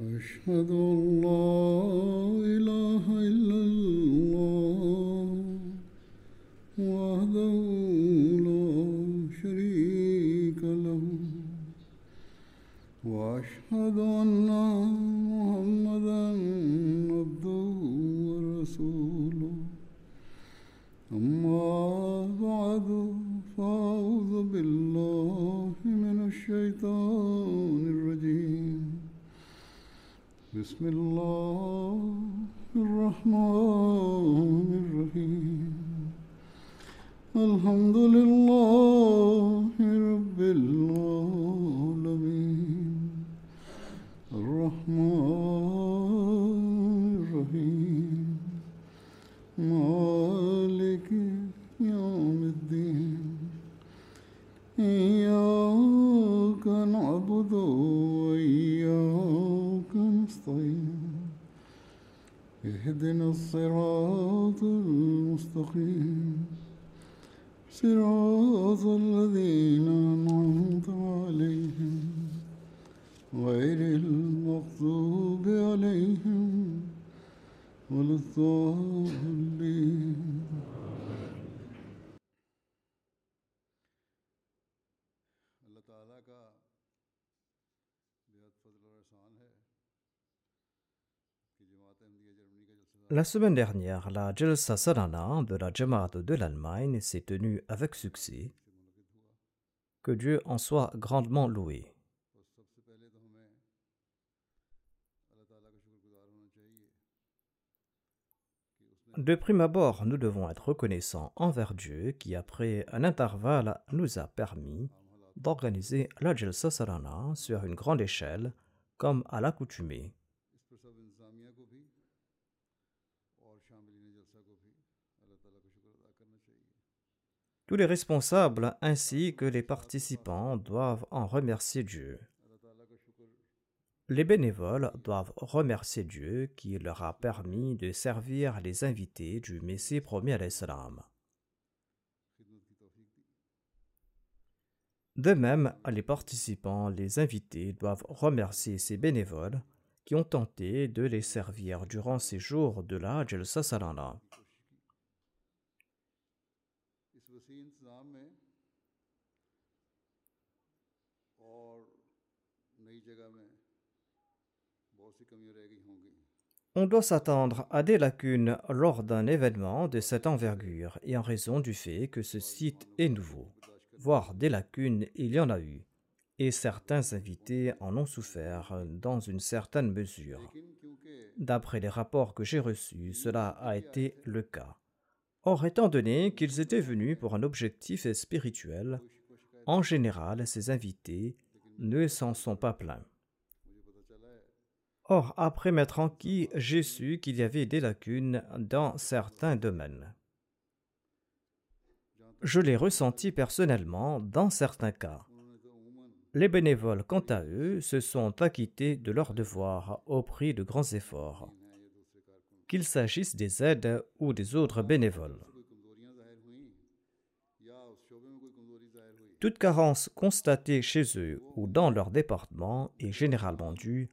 أشهد أن لا إله إلا بسم الله La semaine dernière, la Jalsa Sadana de la Jamaat de l'Allemagne s'est tenue avec succès. Que Dieu en soit grandement loué. De prime abord, nous devons être reconnaissants envers Dieu qui, après un intervalle, nous a permis d'organiser la Jalsa Sarana sur une grande échelle, comme à l'accoutumée. Tous les responsables ainsi que les participants doivent en remercier Dieu. Les bénévoles doivent remercier Dieu qui leur a permis de servir les invités du Messie promis à l'Islam. De même, les participants, les invités doivent remercier ces bénévoles qui ont tenté de les servir durant ces jours de la Jalsa Salana. On doit s'attendre à des lacunes lors d'un événement de cette envergure et en raison du fait que ce site est nouveau. Voire des lacunes, il y en a eu. Et certains invités en ont souffert dans une certaine mesure. D'après les rapports que j'ai reçus, cela a été le cas. Or, étant donné qu'ils étaient venus pour un objectif spirituel, en général, ces invités ne s'en sont pas plaints. Or, après m'être enquis, j'ai su qu'il y avait des lacunes dans certains domaines. Je l'ai ressenti personnellement dans certains cas. Les bénévoles, quant à eux, se sont acquittés de leurs devoirs au prix de grands efforts, qu'il s'agisse des aides ou des autres bénévoles. Toute carence constatée chez eux ou dans leur département est généralement due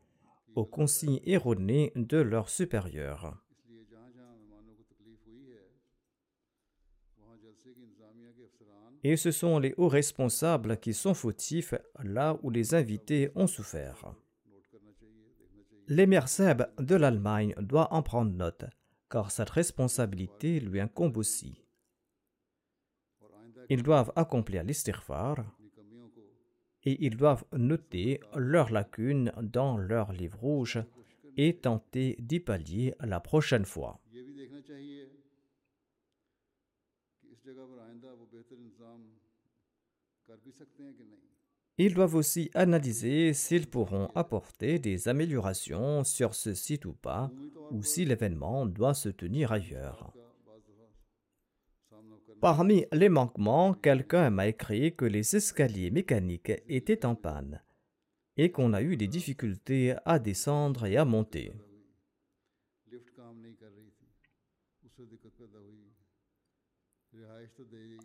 aux consignes erronées de leurs supérieurs. Et ce sont les hauts responsables qui sont fautifs là où les invités ont souffert. L'émir de l'Allemagne doit en prendre note, car cette responsabilité lui incombe aussi. Ils doivent accomplir l'istirfar, et ils doivent noter leurs lacunes dans leur livre rouge et tenter d'y pallier la prochaine fois. Ils doivent aussi analyser s'ils pourront apporter des améliorations sur ce site ou pas, ou si l'événement doit se tenir ailleurs. Parmi les manquements, quelqu'un m'a écrit que les escaliers mécaniques étaient en panne et qu'on a eu des difficultés à descendre et à monter.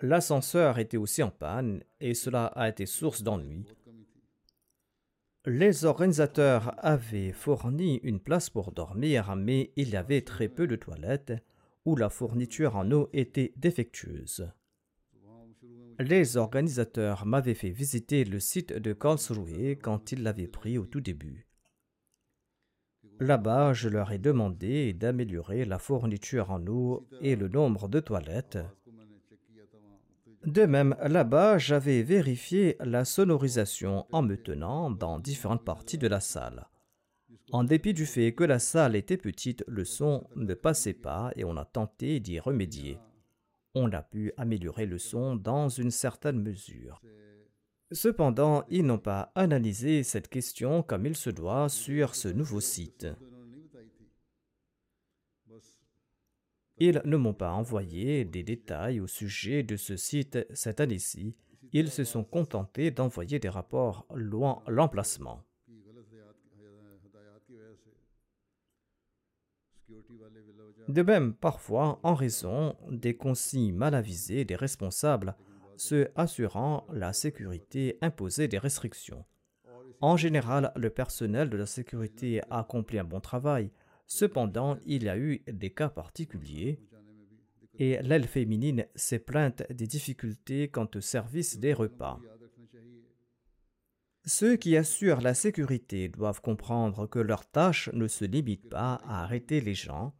L'ascenseur était aussi en panne et cela a été source d'ennui. Les organisateurs avaient fourni une place pour dormir, mais il y avait très peu de toilettes où la fourniture en eau était défectueuse. Les organisateurs m'avaient fait visiter le site de Karlsruhe quand ils l'avaient pris au tout début. Là-bas, je leur ai demandé d'améliorer la fourniture en eau et le nombre de toilettes. De même, là-bas, j'avais vérifié la sonorisation en me tenant dans différentes parties de la salle. En dépit du fait que la salle était petite, le son ne passait pas et on a tenté d'y remédier. On a pu améliorer le son dans une certaine mesure. Cependant, ils n'ont pas analysé cette question comme il se doit sur ce nouveau site. Ils ne m'ont pas envoyé des détails au sujet de ce site cette année-ci. Ils se sont contentés d'envoyer des rapports loin l'emplacement. De même, parfois, en raison des consignes mal avisées des responsables, ceux assurant la sécurité imposaient des restrictions. En général, le personnel de la sécurité a accompli un bon travail. Cependant, il y a eu des cas particuliers et l'aile féminine s'est plainte des difficultés quant au service des repas. Ceux qui assurent la sécurité doivent comprendre que leur tâche ne se limite pas à arrêter les gens,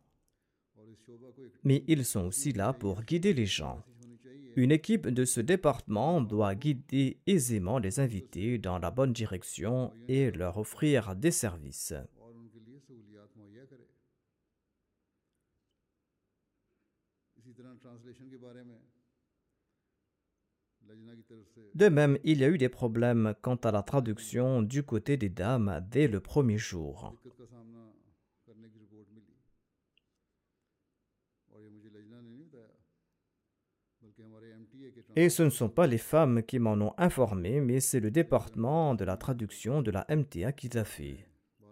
mais ils sont aussi là pour guider les gens. Une équipe de ce département doit guider aisément les invités dans la bonne direction et leur offrir des services. De même, il y a eu des problèmes quant à la traduction du côté des dames dès le premier jour. Et ce ne sont pas les femmes qui m'en ont informé, mais c'est le département de la traduction de la MTA qui l'a fait.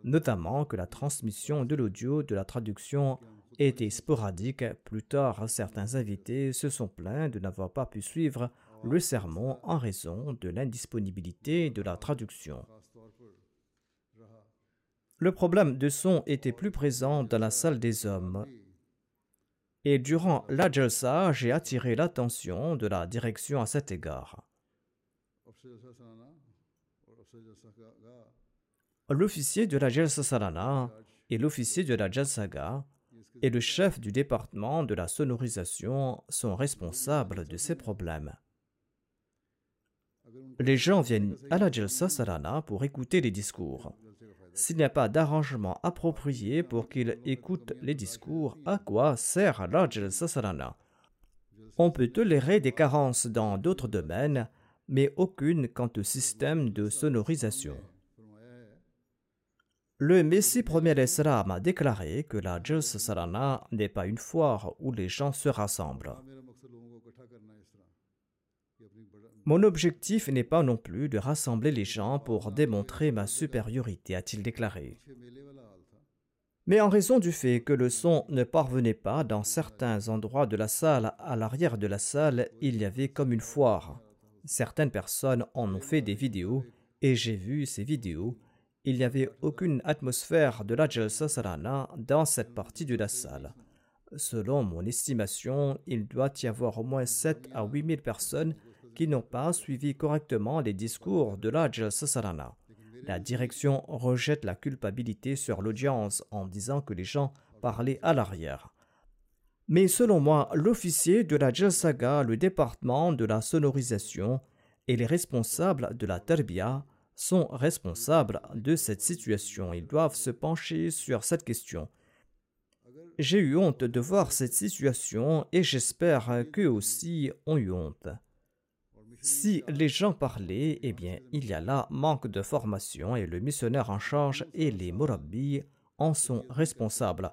Notamment que la transmission de l'audio de la traduction était sporadique. Plus tard, certains invités se sont plaints de n'avoir pas pu suivre le sermon en raison de l'indisponibilité de la traduction. Le problème de son était plus présent dans la salle des hommes. Et durant la jalsa, j'ai attiré l'attention de la direction à cet égard. L'officier de la Jalsa Salana et l'officier de la Jalsaga et le chef du département de la sonorisation sont responsables de ces problèmes. Les gens viennent à la Jalsa Salana pour écouter les discours. S'il n'y a pas d'arrangement approprié pour qu'ils écoutent les discours, à quoi sert la Jalsa On peut tolérer des carences dans d'autres domaines, mais aucune quant au système de sonorisation. Le Messie premier Islam a déclaré que la Jalsa n'est pas une foire où les gens se rassemblent. Mon objectif n'est pas non plus de rassembler les gens pour démontrer ma supériorité, a-t-il déclaré. Mais en raison du fait que le son ne parvenait pas dans certains endroits de la salle, à l'arrière de la salle, il y avait comme une foire. Certaines personnes en ont fait des vidéos et j'ai vu ces vidéos. Il n'y avait aucune atmosphère de la Jalsa Salana dans cette partie de la salle. Selon mon estimation, il doit y avoir au moins 7 à 8 000 personnes qui n'ont pas suivi correctement les discours de la Sarana. La direction rejette la culpabilité sur l'audience en disant que les gens parlaient à l'arrière. Mais selon moi, l'officier de la Jalsaga, le département de la sonorisation et les responsables de la Terbia sont responsables de cette situation. Ils doivent se pencher sur cette question. J'ai eu honte de voir cette situation et j'espère qu'eux aussi ont eu honte. Si les gens parlaient, eh bien, il y a là manque de formation et le missionnaire en charge et les murabbi en sont responsables.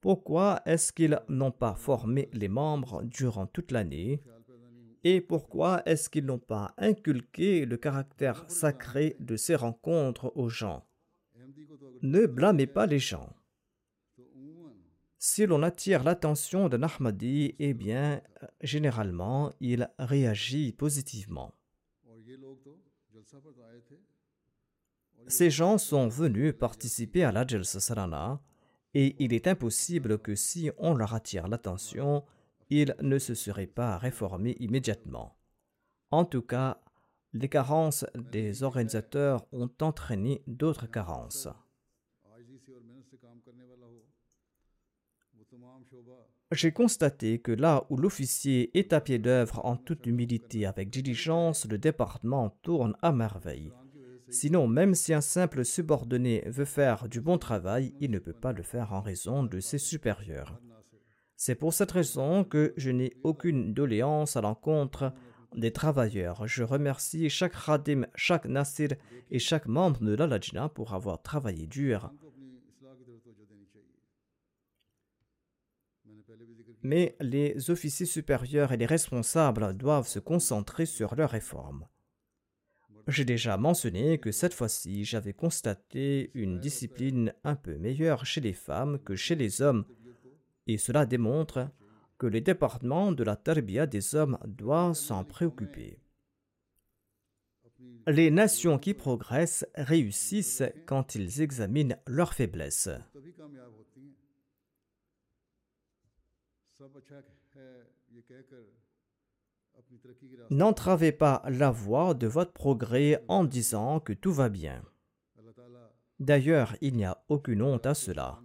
Pourquoi est-ce qu'ils n'ont pas formé les membres durant toute l'année? Et pourquoi est-ce qu'ils n'ont pas inculqué le caractère sacré de ces rencontres aux gens? Ne blâmez pas les gens. Si l'on attire l'attention d'un Ahmadi, eh bien, généralement, il réagit positivement. Ces gens sont venus participer à la et il est impossible que si on leur attire l'attention, ils ne se seraient pas réformés immédiatement. En tout cas, les carences des organisateurs ont entraîné d'autres carences. J'ai constaté que là où l'officier est à pied d'œuvre en toute humilité avec diligence, le département tourne à merveille. Sinon, même si un simple subordonné veut faire du bon travail, il ne peut pas le faire en raison de ses supérieurs. C'est pour cette raison que je n'ai aucune doléance à l'encontre des travailleurs. Je remercie chaque Khadim, chaque Nasir et chaque membre de la Lajna pour avoir travaillé dur. Mais les officiers supérieurs et les responsables doivent se concentrer sur leurs réformes. J'ai déjà mentionné que cette fois-ci, j'avais constaté une discipline un peu meilleure chez les femmes que chez les hommes, et cela démontre que le département de la tarbia des hommes doit s'en préoccuper. Les nations qui progressent réussissent quand ils examinent leurs faiblesses. N'entravez pas la voie de votre progrès en disant que tout va bien. D'ailleurs, il n'y a aucune honte à cela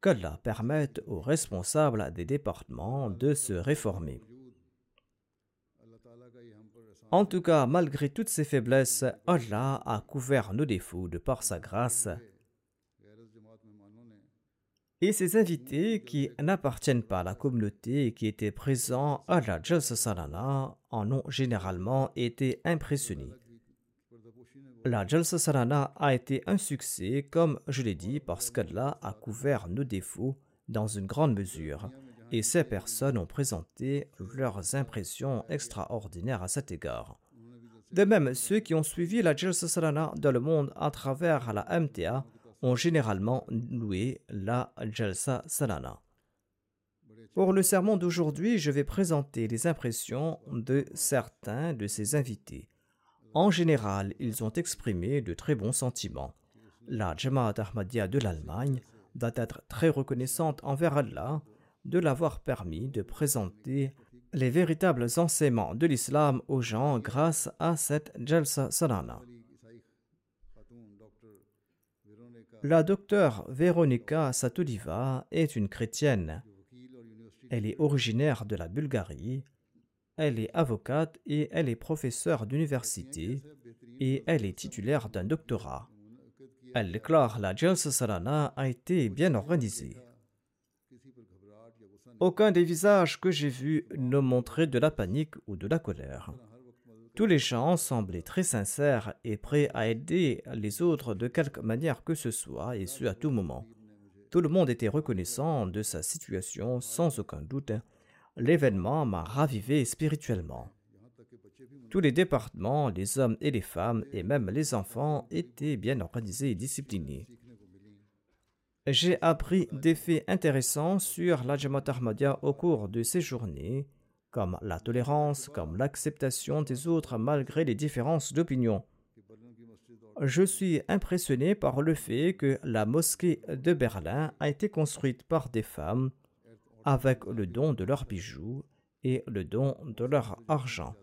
qu'Allah permette aux responsables des départements de se réformer. En tout cas, malgré toutes ces faiblesses, Allah a couvert nos défauts de par sa grâce. Et ces invités qui n'appartiennent pas à la communauté et qui étaient présents à la Jalsa en ont généralement été impressionnés. La Jalsa Sarana a été un succès, comme je l'ai dit, parce qu'Allah a couvert nos défauts dans une grande mesure, et ces personnes ont présenté leurs impressions extraordinaires à cet égard. De même, ceux qui ont suivi la Jalsa Sarana dans le monde à travers la MTA ont généralement loué la Jalsa Sarana. Pour le sermon d'aujourd'hui, je vais présenter les impressions de certains de ces invités. En général, ils ont exprimé de très bons sentiments. La Jamaat Ahmadiyya de l'Allemagne doit être très reconnaissante envers Allah de l'avoir permis de présenter les véritables enseignements de l'islam aux gens grâce à cette Jalsa Salana. La docteure Veronika Satuliva est une chrétienne. Elle est originaire de la Bulgarie elle est avocate et elle est professeure d'université et elle est titulaire d'un doctorat. Elle déclare la Jalsa Salana a été bien organisée. Aucun des visages que j'ai vus ne montrait de la panique ou de la colère. Tous les gens semblaient très sincères et prêts à aider les autres de quelque manière que ce soit, et ce à tout moment. Tout le monde était reconnaissant de sa situation sans aucun doute l'événement m'a ravivé spirituellement. Tous les départements, les hommes et les femmes, et même les enfants, étaient bien organisés et disciplinés. J'ai appris des faits intéressants sur la Ahmadiyya au cours de ces journées, comme la tolérance, comme l'acceptation des autres malgré les différences d'opinion. Je suis impressionné par le fait que la mosquée de Berlin a été construite par des femmes avec le don de leurs bijoux et le don de leur argent.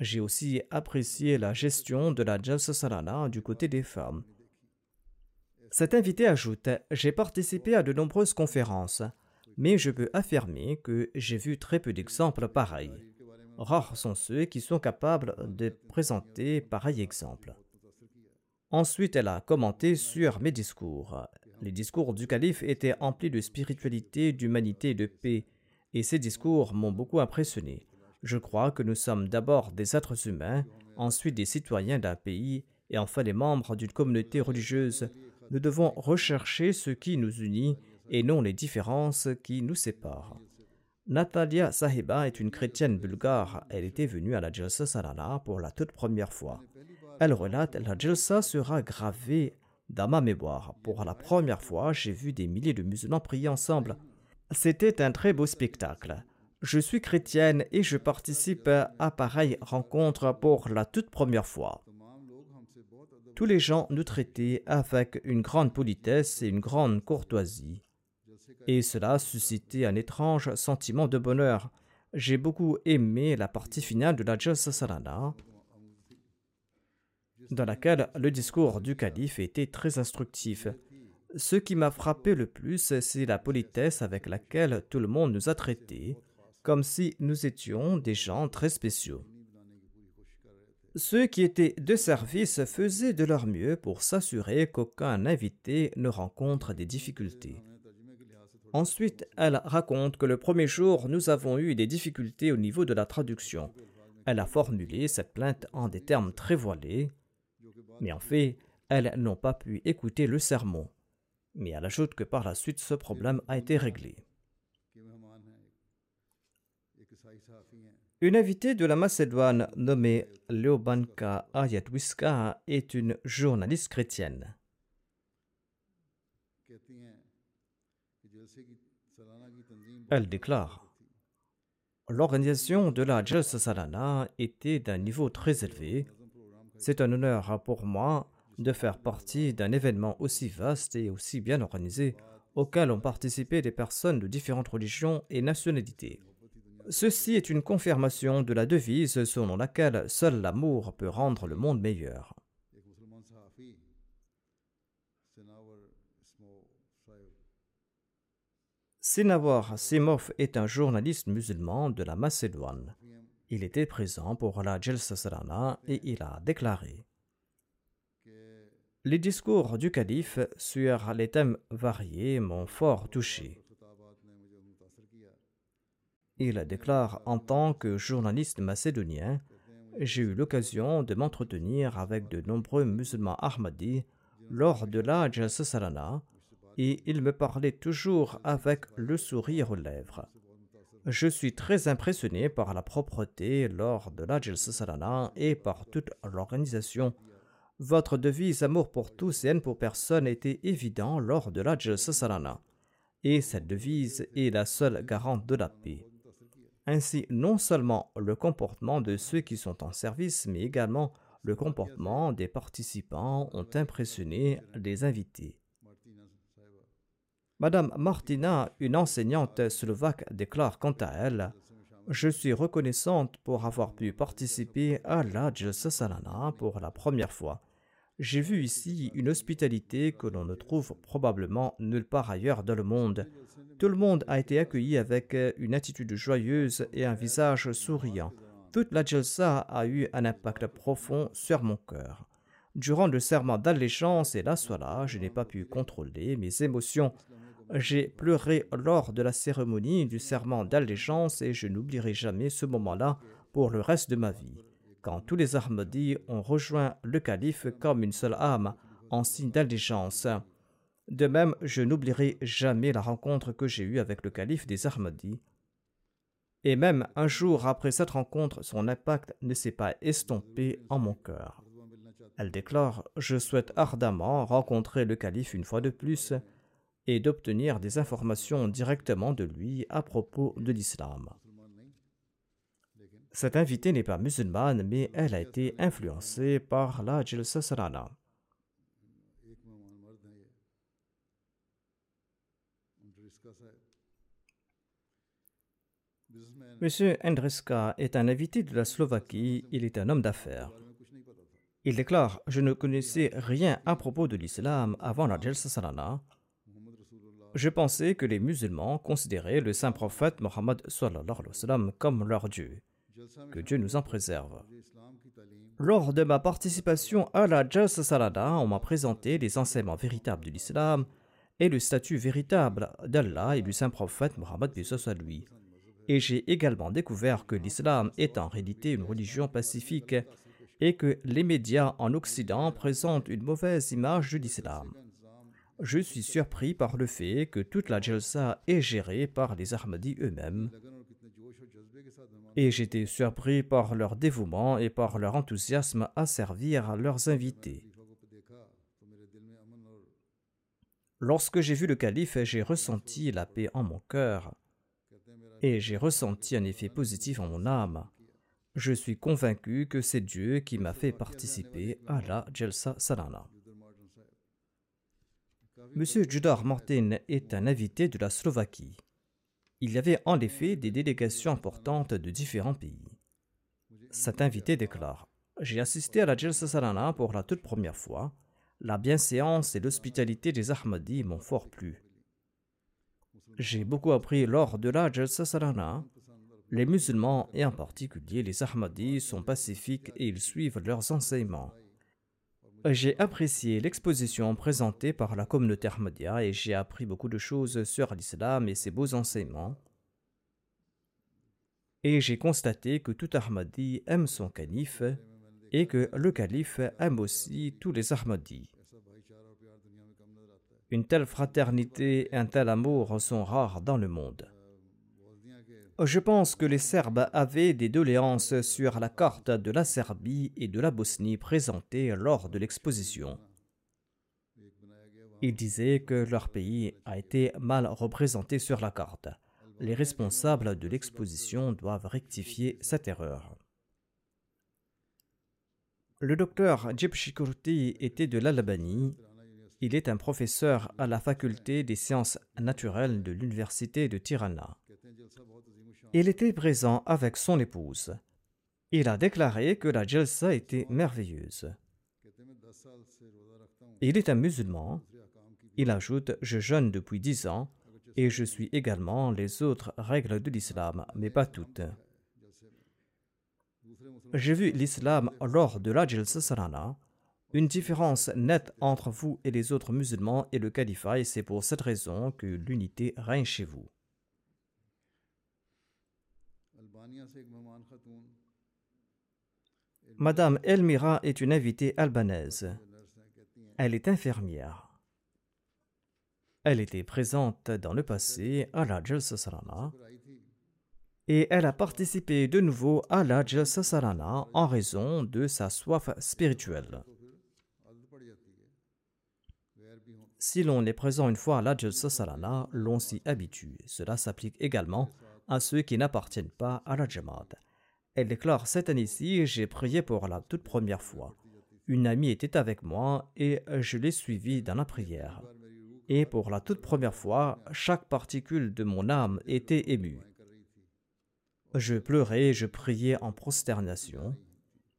J'ai aussi apprécié la gestion de la Jalsa Salana du côté des femmes. Cet invité ajoute J'ai participé à de nombreuses conférences, mais je peux affirmer que j'ai vu très peu d'exemples pareils. Rares sont ceux qui sont capables de présenter pareil exemple. Ensuite, elle a commenté sur mes discours. Les discours du calife étaient emplis de spiritualité, d'humanité et de paix, et ces discours m'ont beaucoup impressionné. Je crois que nous sommes d'abord des êtres humains, ensuite des citoyens d'un pays, et enfin des membres d'une communauté religieuse. Nous devons rechercher ce qui nous unit et non les différences qui nous séparent. Natalia Sahiba est une chrétienne bulgare. Elle était venue à la Jalsa Salana pour la toute première fois. Elle relate La Jalsa sera gravée dans ma mémoire, pour la première fois, j'ai vu des milliers de musulmans prier ensemble. C'était un très beau spectacle. Je suis chrétienne et je participe à pareille rencontre pour la toute première fois. tous les gens nous traitaient avec une grande politesse et une grande courtoisie. Et cela suscitait un étrange sentiment de bonheur. J'ai beaucoup aimé la partie finale de la Jalsa Salana, dans laquelle le discours du calife était très instructif. Ce qui m'a frappé le plus, c'est la politesse avec laquelle tout le monde nous a traités, comme si nous étions des gens très spéciaux. Ceux qui étaient de service faisaient de leur mieux pour s'assurer qu'aucun invité ne rencontre des difficultés. Ensuite, elle raconte que le premier jour, nous avons eu des difficultés au niveau de la traduction. Elle a formulé cette plainte en des termes très voilés, mais en fait, elles n'ont pas pu écouter le sermon. Mais elle ajoute que par la suite, ce problème a été réglé. Une invitée de la Macédoine nommée Leobanka Ayatwiska est une journaliste chrétienne. Elle déclare L'organisation de la Jalsa Salana était d'un niveau très élevé. C'est un honneur pour moi de faire partie d'un événement aussi vaste et aussi bien organisé auquel ont participé des personnes de différentes religions et nationalités. Ceci est une confirmation de la devise selon laquelle seul l'amour peut rendre le monde meilleur. Sinawar Simov est un journaliste musulman de la Macédoine. Il était présent pour la Jalsa Sarana et il a déclaré Les discours du calife sur les thèmes variés m'ont fort touché. Il déclare En tant que journaliste macédonien, j'ai eu l'occasion de m'entretenir avec de nombreux musulmans ahmadis lors de la Jalsa Sarana et il me parlait toujours avec le sourire aux lèvres. Je suis très impressionné par la propreté lors de la Salana et par toute l'organisation. Votre devise amour pour tous et haine pour personne était évident lors de la Salana. Et cette devise est la seule garante de la paix. Ainsi, non seulement le comportement de ceux qui sont en service, mais également le comportement des participants ont impressionné les invités. Madame Martina, une enseignante slovaque, déclare quant à elle Je suis reconnaissante pour avoir pu participer à la Salana pour la première fois. J'ai vu ici une hospitalité que l'on ne trouve probablement nulle part ailleurs dans le monde. Tout le monde a été accueilli avec une attitude joyeuse et un visage souriant. Toute la Jalsa a eu un impact profond sur mon cœur. Durant le serment d'allégeance et la soirée, je n'ai pas pu contrôler mes émotions. J'ai pleuré lors de la cérémonie du serment d'allégeance et je n'oublierai jamais ce moment-là pour le reste de ma vie, quand tous les Ahmadis ont rejoint le calife comme une seule âme en signe d'allégeance. De même, je n'oublierai jamais la rencontre que j'ai eue avec le calife des Ahmadis. Et même un jour après cette rencontre, son impact ne s'est pas estompé en mon cœur. Elle déclare Je souhaite ardemment rencontrer le calife une fois de plus et d'obtenir des informations directement de lui à propos de l'islam. Cette invitée n'est pas musulmane, mais elle a été influencée par la Jalsa Sarana. Monsieur Andreska est un invité de la Slovaquie, il est un homme d'affaires. Il déclare Je ne connaissais rien à propos de l'islam avant la Jalsa Sarana, je pensais que les musulmans considéraient le saint prophète Mohammed comme leur Dieu. Que Dieu nous en préserve. Lors de ma participation à la Jalsa Salada, on m'a présenté les enseignements véritables de l'islam et le statut véritable d'Allah et du saint prophète Mohammed lui. Et j'ai également découvert que l'islam est en réalité une religion pacifique et que les médias en Occident présentent une mauvaise image de l'islam je suis surpris par le fait que toute la Jalsa est gérée par les Ahmadis eux-mêmes. Et j'étais surpris par leur dévouement et par leur enthousiasme à servir leurs invités. Lorsque j'ai vu le calife, j'ai ressenti la paix en mon cœur et j'ai ressenti un effet positif en mon âme. Je suis convaincu que c'est Dieu qui m'a fait participer à la Jalsa Salana. Monsieur Judar Martin est un invité de la Slovaquie. Il y avait en effet des délégations importantes de différents pays. Cet invité déclare J'ai assisté à la Jalsa Salana pour la toute première fois. La bienséance et l'hospitalité des Ahmadis m'ont fort plu. J'ai beaucoup appris lors de la Jalsa Salana les musulmans, et en particulier les Ahmadis, sont pacifiques et ils suivent leurs enseignements. J'ai apprécié l'exposition présentée par la communauté Ahmadiyya et j'ai appris beaucoup de choses sur l'islam et ses beaux enseignements. Et j'ai constaté que tout Ahmadi aime son calife et que le calife aime aussi tous les Ahmadis. Une telle fraternité et un tel amour sont rares dans le monde. Je pense que les Serbes avaient des doléances sur la carte de la Serbie et de la Bosnie présentée lors de l'exposition. Ils disaient que leur pays a été mal représenté sur la carte. Les responsables de l'exposition doivent rectifier cette erreur. Le docteur Djibshikurti était de l'Albanie. Il est un professeur à la faculté des sciences naturelles de l'université de Tirana. Il était présent avec son épouse. Il a déclaré que la Jalsa était merveilleuse. Il est un musulman. Il ajoute Je jeûne depuis dix ans et je suis également les autres règles de l'islam, mais pas toutes. J'ai vu l'islam lors de la Jalsa Sarana. Une différence nette entre vous et les autres musulmans est le califat et c'est pour cette raison que l'unité règne chez vous. Madame Elmira est une invitée albanaise. Elle est infirmière. Elle était présente dans le passé à la Jalsa Sarana et elle a participé de nouveau à la Jalsa Sarana en raison de sa soif spirituelle. Si l'on est présent une fois à la Jalsa Sarana, l'on s'y habitue. Cela s'applique également à ceux qui n'appartiennent pas à la Jamaat. Elle déclare Cette année-ci, j'ai prié pour la toute première fois. Une amie était avec moi et je l'ai suivie dans la prière. Et pour la toute première fois, chaque particule de mon âme était émue. Je pleurais, je priais en prosternation,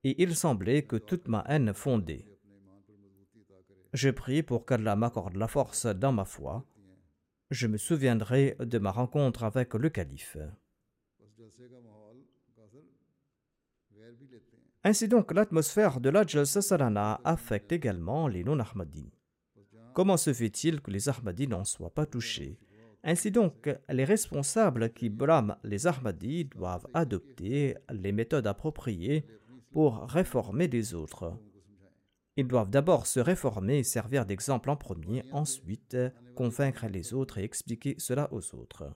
et il semblait que toute ma haine fondait. Je prie pour qu'Allah m'accorde la force dans ma foi, je me souviendrai de ma rencontre avec le calife. Ainsi donc, l'atmosphère de la Jalsa affecte également les non-Ahmadis. Comment se fait-il que les Ahmadis n'en soient pas touchés? Ainsi donc, les responsables qui blâment les Ahmadis doivent adopter les méthodes appropriées pour réformer les autres. Ils doivent d'abord se réformer et servir d'exemple en premier, ensuite convaincre les autres et expliquer cela aux autres.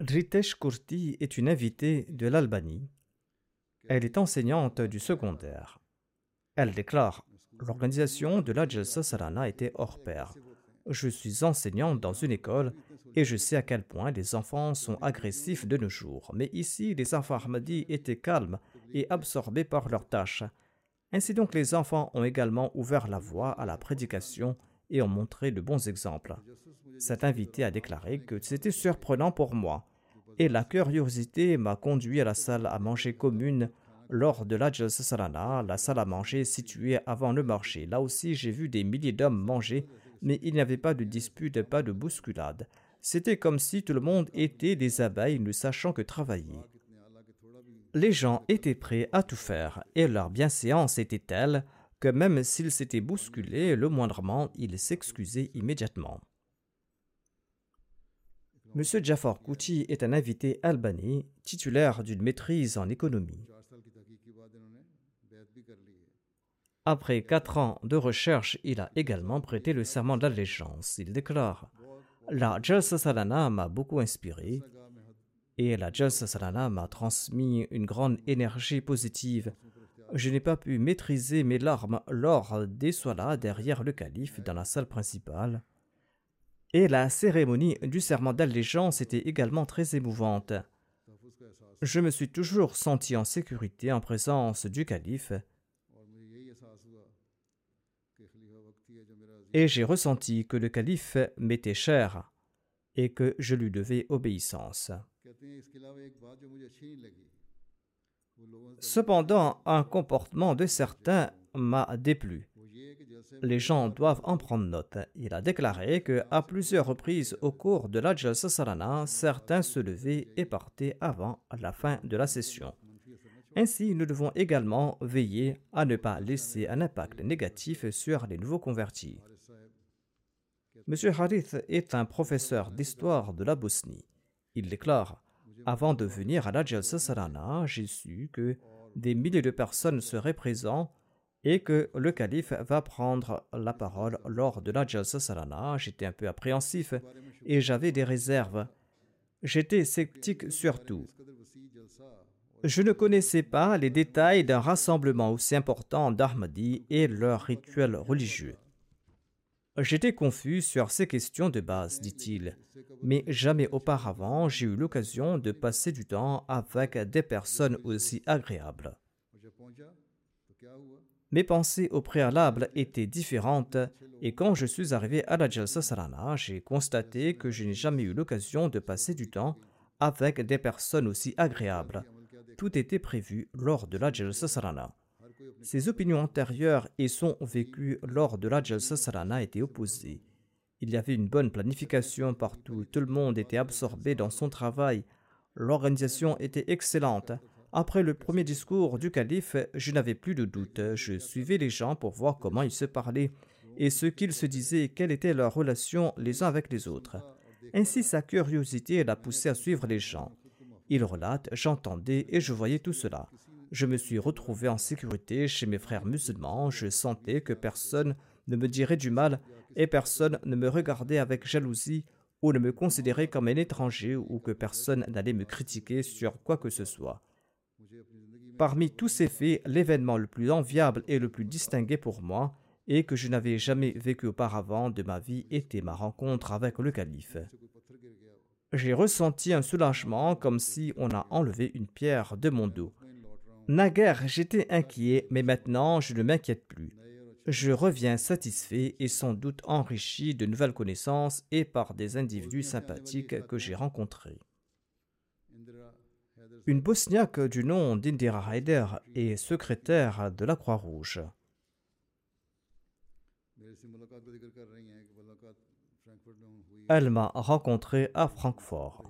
Ritesh Kurti est une invitée de l'Albanie. Elle est enseignante du secondaire. Elle déclare L'organisation de la Jalsa Salana était hors pair. Je suis enseignante dans une école et je sais à quel point les enfants sont agressifs de nos jours. Mais ici, les enfants étaient calmes et absorbés par leurs tâches. Ainsi donc, les enfants ont également ouvert la voie à la prédication et ont montré de bons exemples. Cet invité a déclaré que c'était surprenant pour moi, et la curiosité m'a conduit à la salle à manger commune lors de la Salana, la salle à manger située avant le marché. Là aussi, j'ai vu des milliers d'hommes manger, mais il n'y avait pas de dispute, pas de bousculade. C'était comme si tout le monde était des abeilles ne sachant que travailler les gens étaient prêts à tout faire et leur bienséance était telle que même s'ils s'étaient bousculés le moindrement, ils s'excusaient immédiatement. M. Jafar Kouti est un invité albanais, titulaire d'une maîtrise en économie. Après quatre ans de recherche, il a également prêté le serment d'allégeance. Il déclare La Jalsa Salana m'a beaucoup inspiré et la Jalsa m'a transmis une grande énergie positive. Je n'ai pas pu maîtriser mes larmes lors des soirs derrière le calife dans la salle principale. Et la cérémonie du serment d'allégeance était également très émouvante. Je me suis toujours senti en sécurité en présence du calife. Et j'ai ressenti que le calife m'était cher et que je lui devais obéissance. Cependant, un comportement de certains m'a déplu. Les gens doivent en prendre note. Il a déclaré que à plusieurs reprises au cours de la Jalsa Salana, certains se levaient et partaient avant la fin de la session. Ainsi, nous devons également veiller à ne pas laisser un impact négatif sur les nouveaux convertis. M. Harith est un professeur d'histoire de la Bosnie. Il déclare Avant de venir à la Jalsa Sarana, j'ai su que des milliers de personnes seraient présents et que le calife va prendre la parole lors de la Jalsa Sarana. J'étais un peu appréhensif et j'avais des réserves. J'étais sceptique surtout. Je ne connaissais pas les détails d'un rassemblement aussi important d'Ahmadi et leurs rituels religieux. J'étais confus sur ces questions de base, dit-il, mais jamais auparavant j'ai eu l'occasion de passer du temps avec des personnes aussi agréables. Mes pensées au préalable étaient différentes et quand je suis arrivé à la Jalsa Sarana, j'ai constaté que je n'ai jamais eu l'occasion de passer du temps avec des personnes aussi agréables. Tout était prévu lors de la Jalsa Sarana. Ses opinions antérieures et son vécu lors de la Jalsa étaient opposés. Il y avait une bonne planification partout, tout le monde était absorbé dans son travail, l'organisation était excellente. Après le premier discours du calife, je n'avais plus de doute. Je suivais les gens pour voir comment ils se parlaient et ce qu'ils se disaient, quelle était leur relation les uns avec les autres. Ainsi, sa curiosité l'a poussé à suivre les gens. Il relate, j'entendais et je voyais tout cela. Je me suis retrouvé en sécurité chez mes frères musulmans, je sentais que personne ne me dirait du mal et personne ne me regardait avec jalousie ou ne me considérait comme un étranger ou que personne n'allait me critiquer sur quoi que ce soit. Parmi tous ces faits, l'événement le plus enviable et le plus distingué pour moi, et que je n'avais jamais vécu auparavant de ma vie, était ma rencontre avec le calife. J'ai ressenti un soulagement comme si on a enlevé une pierre de mon dos. Naguère, j'étais inquiet, mais maintenant je ne m'inquiète plus. Je reviens satisfait et sans doute enrichi de nouvelles connaissances et par des individus sympathiques que j'ai rencontrés. Une bosniaque du nom d'Indira Haider est secrétaire de la Croix-Rouge. Elle m'a rencontré à Francfort.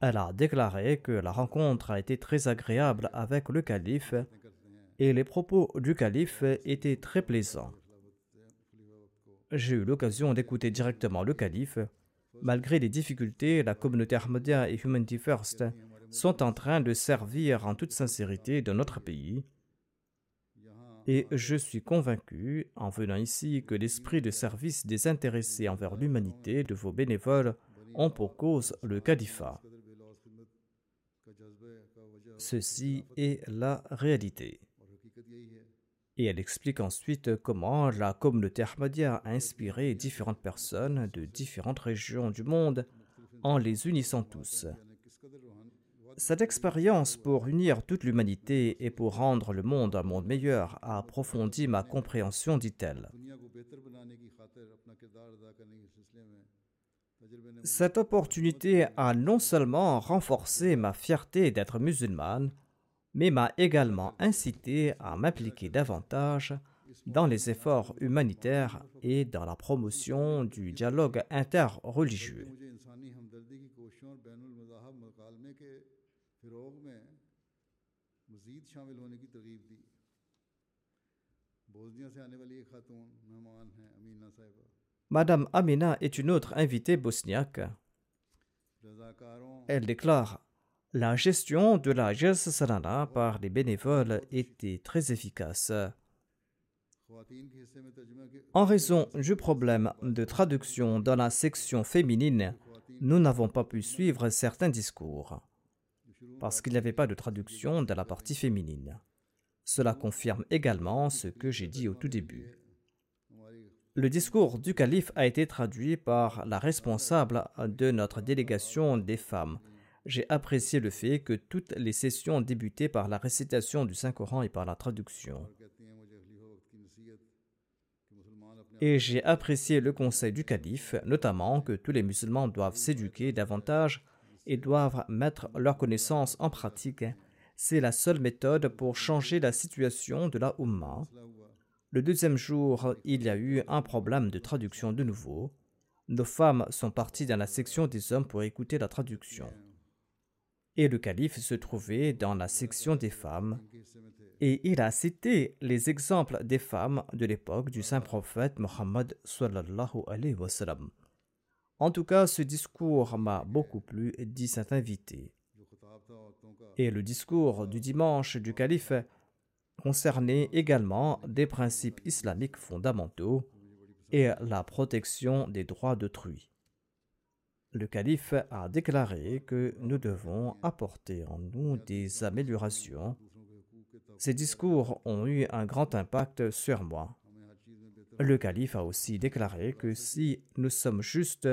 Elle a déclaré que la rencontre a été très agréable avec le calife et les propos du calife étaient très plaisants. J'ai eu l'occasion d'écouter directement le calife. Malgré les difficultés, la communauté Ahmadiyya et Humanity First sont en train de servir en toute sincérité dans notre pays. Et je suis convaincu, en venant ici, que l'esprit de service désintéressé envers l'humanité de vos bénévoles ont pour cause le califat. Ceci est la réalité. Et elle explique ensuite comment la communauté Ahmadiyya a inspiré différentes personnes de différentes régions du monde en les unissant tous. Cette expérience pour unir toute l'humanité et pour rendre le monde un monde meilleur a approfondi ma compréhension, dit-elle. Cette opportunité a non seulement renforcé ma fierté d'être musulmane, mais m'a également incité à m'impliquer davantage dans les efforts humanitaires et dans la promotion du dialogue interreligieux. Madame Amina est une autre invitée bosniaque. Elle déclare La gestion de la Jalsa par les bénévoles était très efficace. En raison du problème de traduction dans la section féminine, nous n'avons pas pu suivre certains discours parce qu'il n'y avait pas de traduction dans la partie féminine. Cela confirme également ce que j'ai dit au tout début. Le discours du calife a été traduit par la responsable de notre délégation des femmes. j'ai apprécié le fait que toutes les sessions débutaient par la récitation du Saint-Coran et par la traduction. Et j'ai apprécié le conseil du calife, notamment que tous les musulmans doivent s'éduquer davantage et doivent mettre leurs connaissances en pratique. C'est la seule méthode pour changer la situation de la Ummah. Le deuxième jour, il y a eu un problème de traduction de nouveau. Nos femmes sont parties dans la section des hommes pour écouter la traduction. Et le calife se trouvait dans la section des femmes et il a cité les exemples des femmes de l'époque du saint prophète Mohammed. En tout cas, ce discours m'a beaucoup plu, dit cet invité. Et le discours du dimanche du calife concernait également des principes islamiques fondamentaux et la protection des droits d'autrui. Le calife a déclaré que nous devons apporter en nous des améliorations ces discours ont eu un grand impact sur moi. Le calife a aussi déclaré que si nous sommes justes,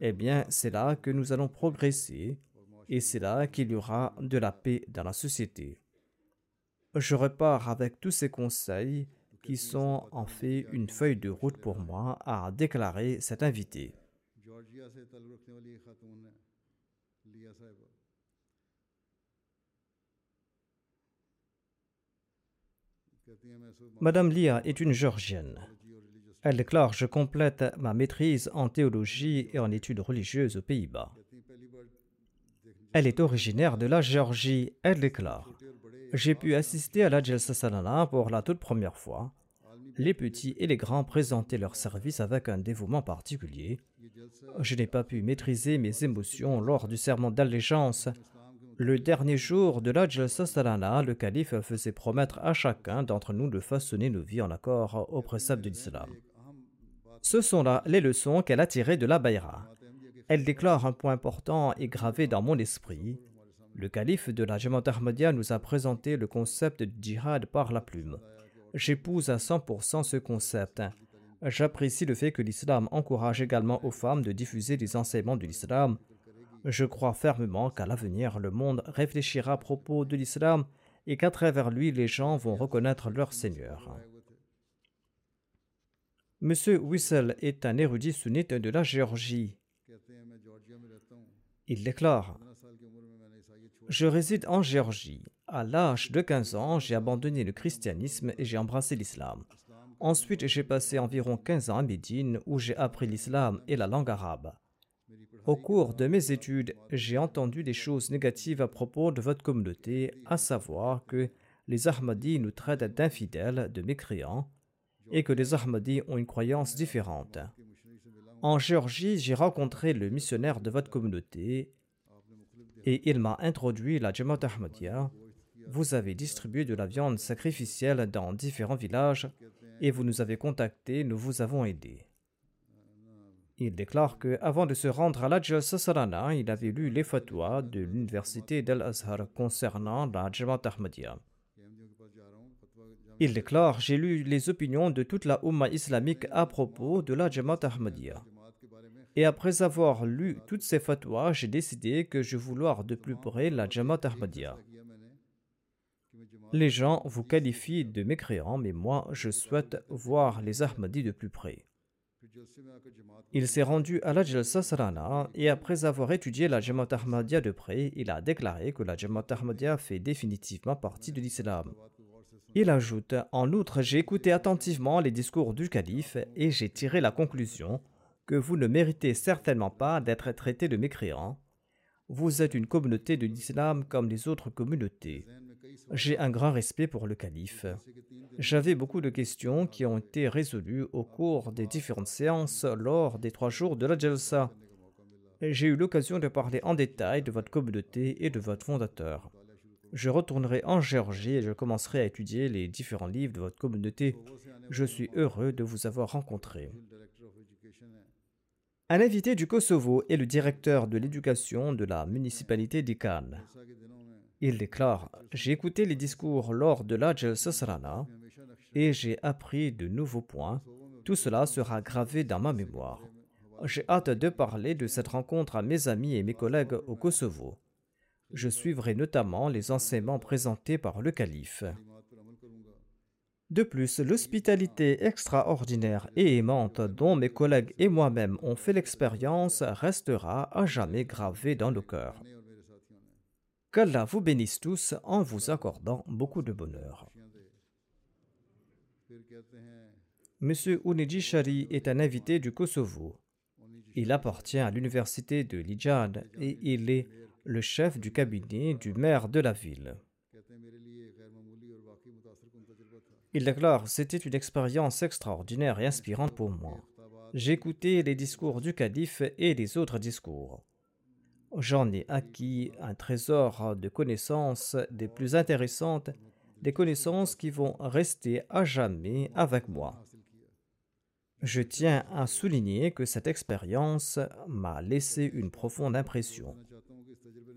eh bien c'est là que nous allons progresser et c'est là qu'il y aura de la paix dans la société. Je repars avec tous ces conseils qui sont en fait une feuille de route pour moi, a déclaré cet invité. Madame Lia est une Georgienne. Elle déclare Je complète ma maîtrise en théologie et en études religieuses aux Pays-Bas. Elle est originaire de la Géorgie. Elle déclare J'ai pu assister à la Jalsa pour la toute première fois. Les petits et les grands présentaient leur service avec un dévouement particulier. Je n'ai pas pu maîtriser mes émotions lors du serment d'allégeance le dernier jour de la Salana, le calife faisait promettre à chacun d'entre nous de façonner nos vies en accord aux préceptes de l'islam. Ce sont là les leçons qu'elle a tirées de la Bayra. Elle déclare un point important et gravé dans mon esprit. Le calife de la Jamaat Ahmadiyya nous a présenté le concept du djihad par la plume. J'épouse à 100% ce concept. J'apprécie le fait que l'islam encourage également aux femmes de diffuser les enseignements de l'islam je crois fermement qu'à l'avenir, le monde réfléchira à propos de l'islam et qu'à travers lui, les gens vont reconnaître leur Seigneur. Monsieur Wissel est un érudit sunnite de la Géorgie. Il déclare Je réside en Géorgie. À l'âge de 15 ans, j'ai abandonné le christianisme et j'ai embrassé l'islam. Ensuite, j'ai passé environ 15 ans à Médine où j'ai appris l'islam et la langue arabe. Au cours de mes études, j'ai entendu des choses négatives à propos de votre communauté, à savoir que les Ahmadis nous traitent d'infidèles, de mécréants, et que les Ahmadis ont une croyance différente. En Géorgie, j'ai rencontré le missionnaire de votre communauté et il m'a introduit la Jamaat Ahmadiyya. Vous avez distribué de la viande sacrificielle dans différents villages et vous nous avez contactés, nous vous avons aidés. Il déclare que, avant de se rendre à la Salana, il avait lu les fatwas de l'université d'Al-Azhar concernant la Jamaat Ahmadiyya. Il déclare J'ai lu les opinions de toute la Ummah islamique à propos de la Jamaat Ahmadiyya. Et après avoir lu toutes ces fatwas, j'ai décidé que je voulais de plus près la Jamaat Ahmadiyya. Les gens vous qualifient de mécréants, mais moi, je souhaite voir les Ahmadis de plus près. Il s'est rendu à la Jalsa Sarana et après avoir étudié la Jamaat Ahmadiyya de près, il a déclaré que la Jamaat Ahmadiyya fait définitivement partie de l'islam. Il ajoute En outre, j'ai écouté attentivement les discours du calife et j'ai tiré la conclusion que vous ne méritez certainement pas d'être traité de mécréant. Vous êtes une communauté de l'islam comme les autres communautés. J'ai un grand respect pour le calife. J'avais beaucoup de questions qui ont été résolues au cours des différentes séances lors des trois jours de la Jalsa. J'ai eu l'occasion de parler en détail de votre communauté et de votre fondateur. Je retournerai en Géorgie et je commencerai à étudier les différents livres de votre communauté. Je suis heureux de vous avoir rencontré. Un invité du Kosovo est le directeur de l'éducation de la municipalité d'Ikan. Il déclare J'ai écouté les discours lors de l'Ajl Sasrana et j'ai appris de nouveaux points. Tout cela sera gravé dans ma mémoire. J'ai hâte de parler de cette rencontre à mes amis et mes collègues au Kosovo. Je suivrai notamment les enseignements présentés par le calife. De plus, l'hospitalité extraordinaire et aimante dont mes collègues et moi-même ont fait l'expérience restera à jamais gravée dans nos cœurs. Qu'Allah vous bénisse tous en vous accordant beaucoup de bonheur. Monsieur Uniji Shari est un invité du Kosovo. Il appartient à l'université de Lijad et il est le chef du cabinet du maire de la ville. Il déclare C'était une expérience extraordinaire et inspirante pour moi. Écouté les discours du calife et les autres discours. J'en ai acquis un trésor de connaissances des plus intéressantes, des connaissances qui vont rester à jamais avec moi. Je tiens à souligner que cette expérience m'a laissé une profonde impression.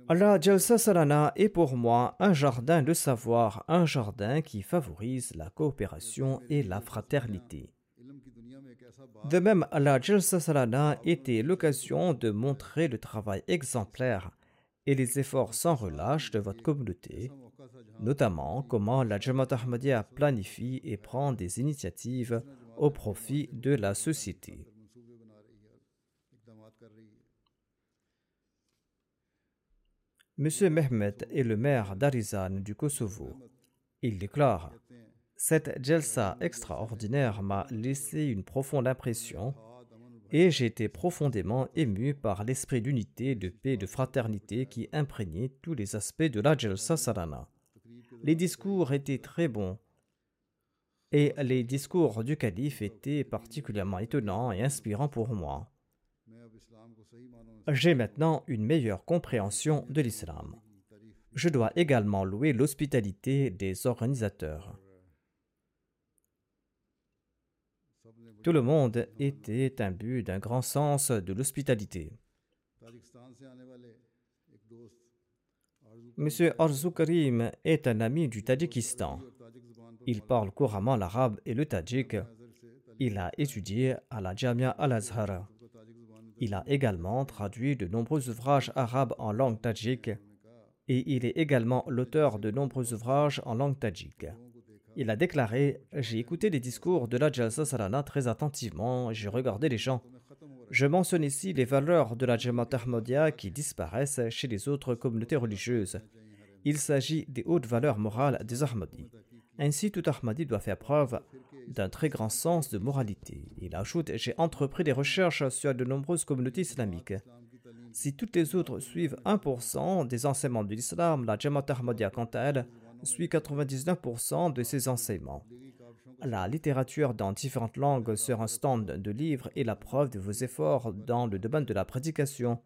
La Jalsa Salana est pour moi un jardin de savoir, un jardin qui favorise la coopération et la fraternité. De même, la Jalsa Salana était l'occasion de montrer le travail exemplaire et les efforts sans relâche de votre communauté, notamment comment la Jamaat Ahmadiyya planifie et prend des initiatives au profit de la société. Monsieur Mehmet est le maire d'Arizan du Kosovo. Il déclare Cette Jelsa extraordinaire m'a laissé une profonde impression et j'ai été profondément ému par l'esprit d'unité, de paix et de fraternité qui imprégnait tous les aspects de la Jelsa Sarana. Les discours étaient très bons et les discours du calife étaient particulièrement étonnants et inspirants pour moi j'ai maintenant une meilleure compréhension de l'islam. Je dois également louer l'hospitalité des organisateurs. Tout le monde était imbu d'un grand sens de l'hospitalité. Monsieur Arzu est un ami du Tadjikistan. Il parle couramment l'arabe et le tadjik. Il a étudié à la Jamia al-Azhar. Il a également traduit de nombreux ouvrages arabes en langue tadjik et il est également l'auteur de nombreux ouvrages en langue tadjik. Il a déclaré J'ai écouté les discours de la Jalsa Salana très attentivement, j'ai regardé les gens. Je mentionne ici les valeurs de la Jamaat Ahmadiyya qui disparaissent chez les autres communautés religieuses. Il s'agit des hautes valeurs morales des Ahmadis. Ainsi, tout Ahmadi doit faire preuve d'un très grand sens de moralité. Il ajoute J'ai entrepris des recherches sur de nombreuses communautés islamiques. Si toutes les autres suivent 1% des enseignements de l'islam, la Jamaat Ahmadiyya, quant à elle, suit 99% de ces enseignements. La littérature dans différentes langues sur un stand de livres est la preuve de vos efforts dans le domaine de la prédication.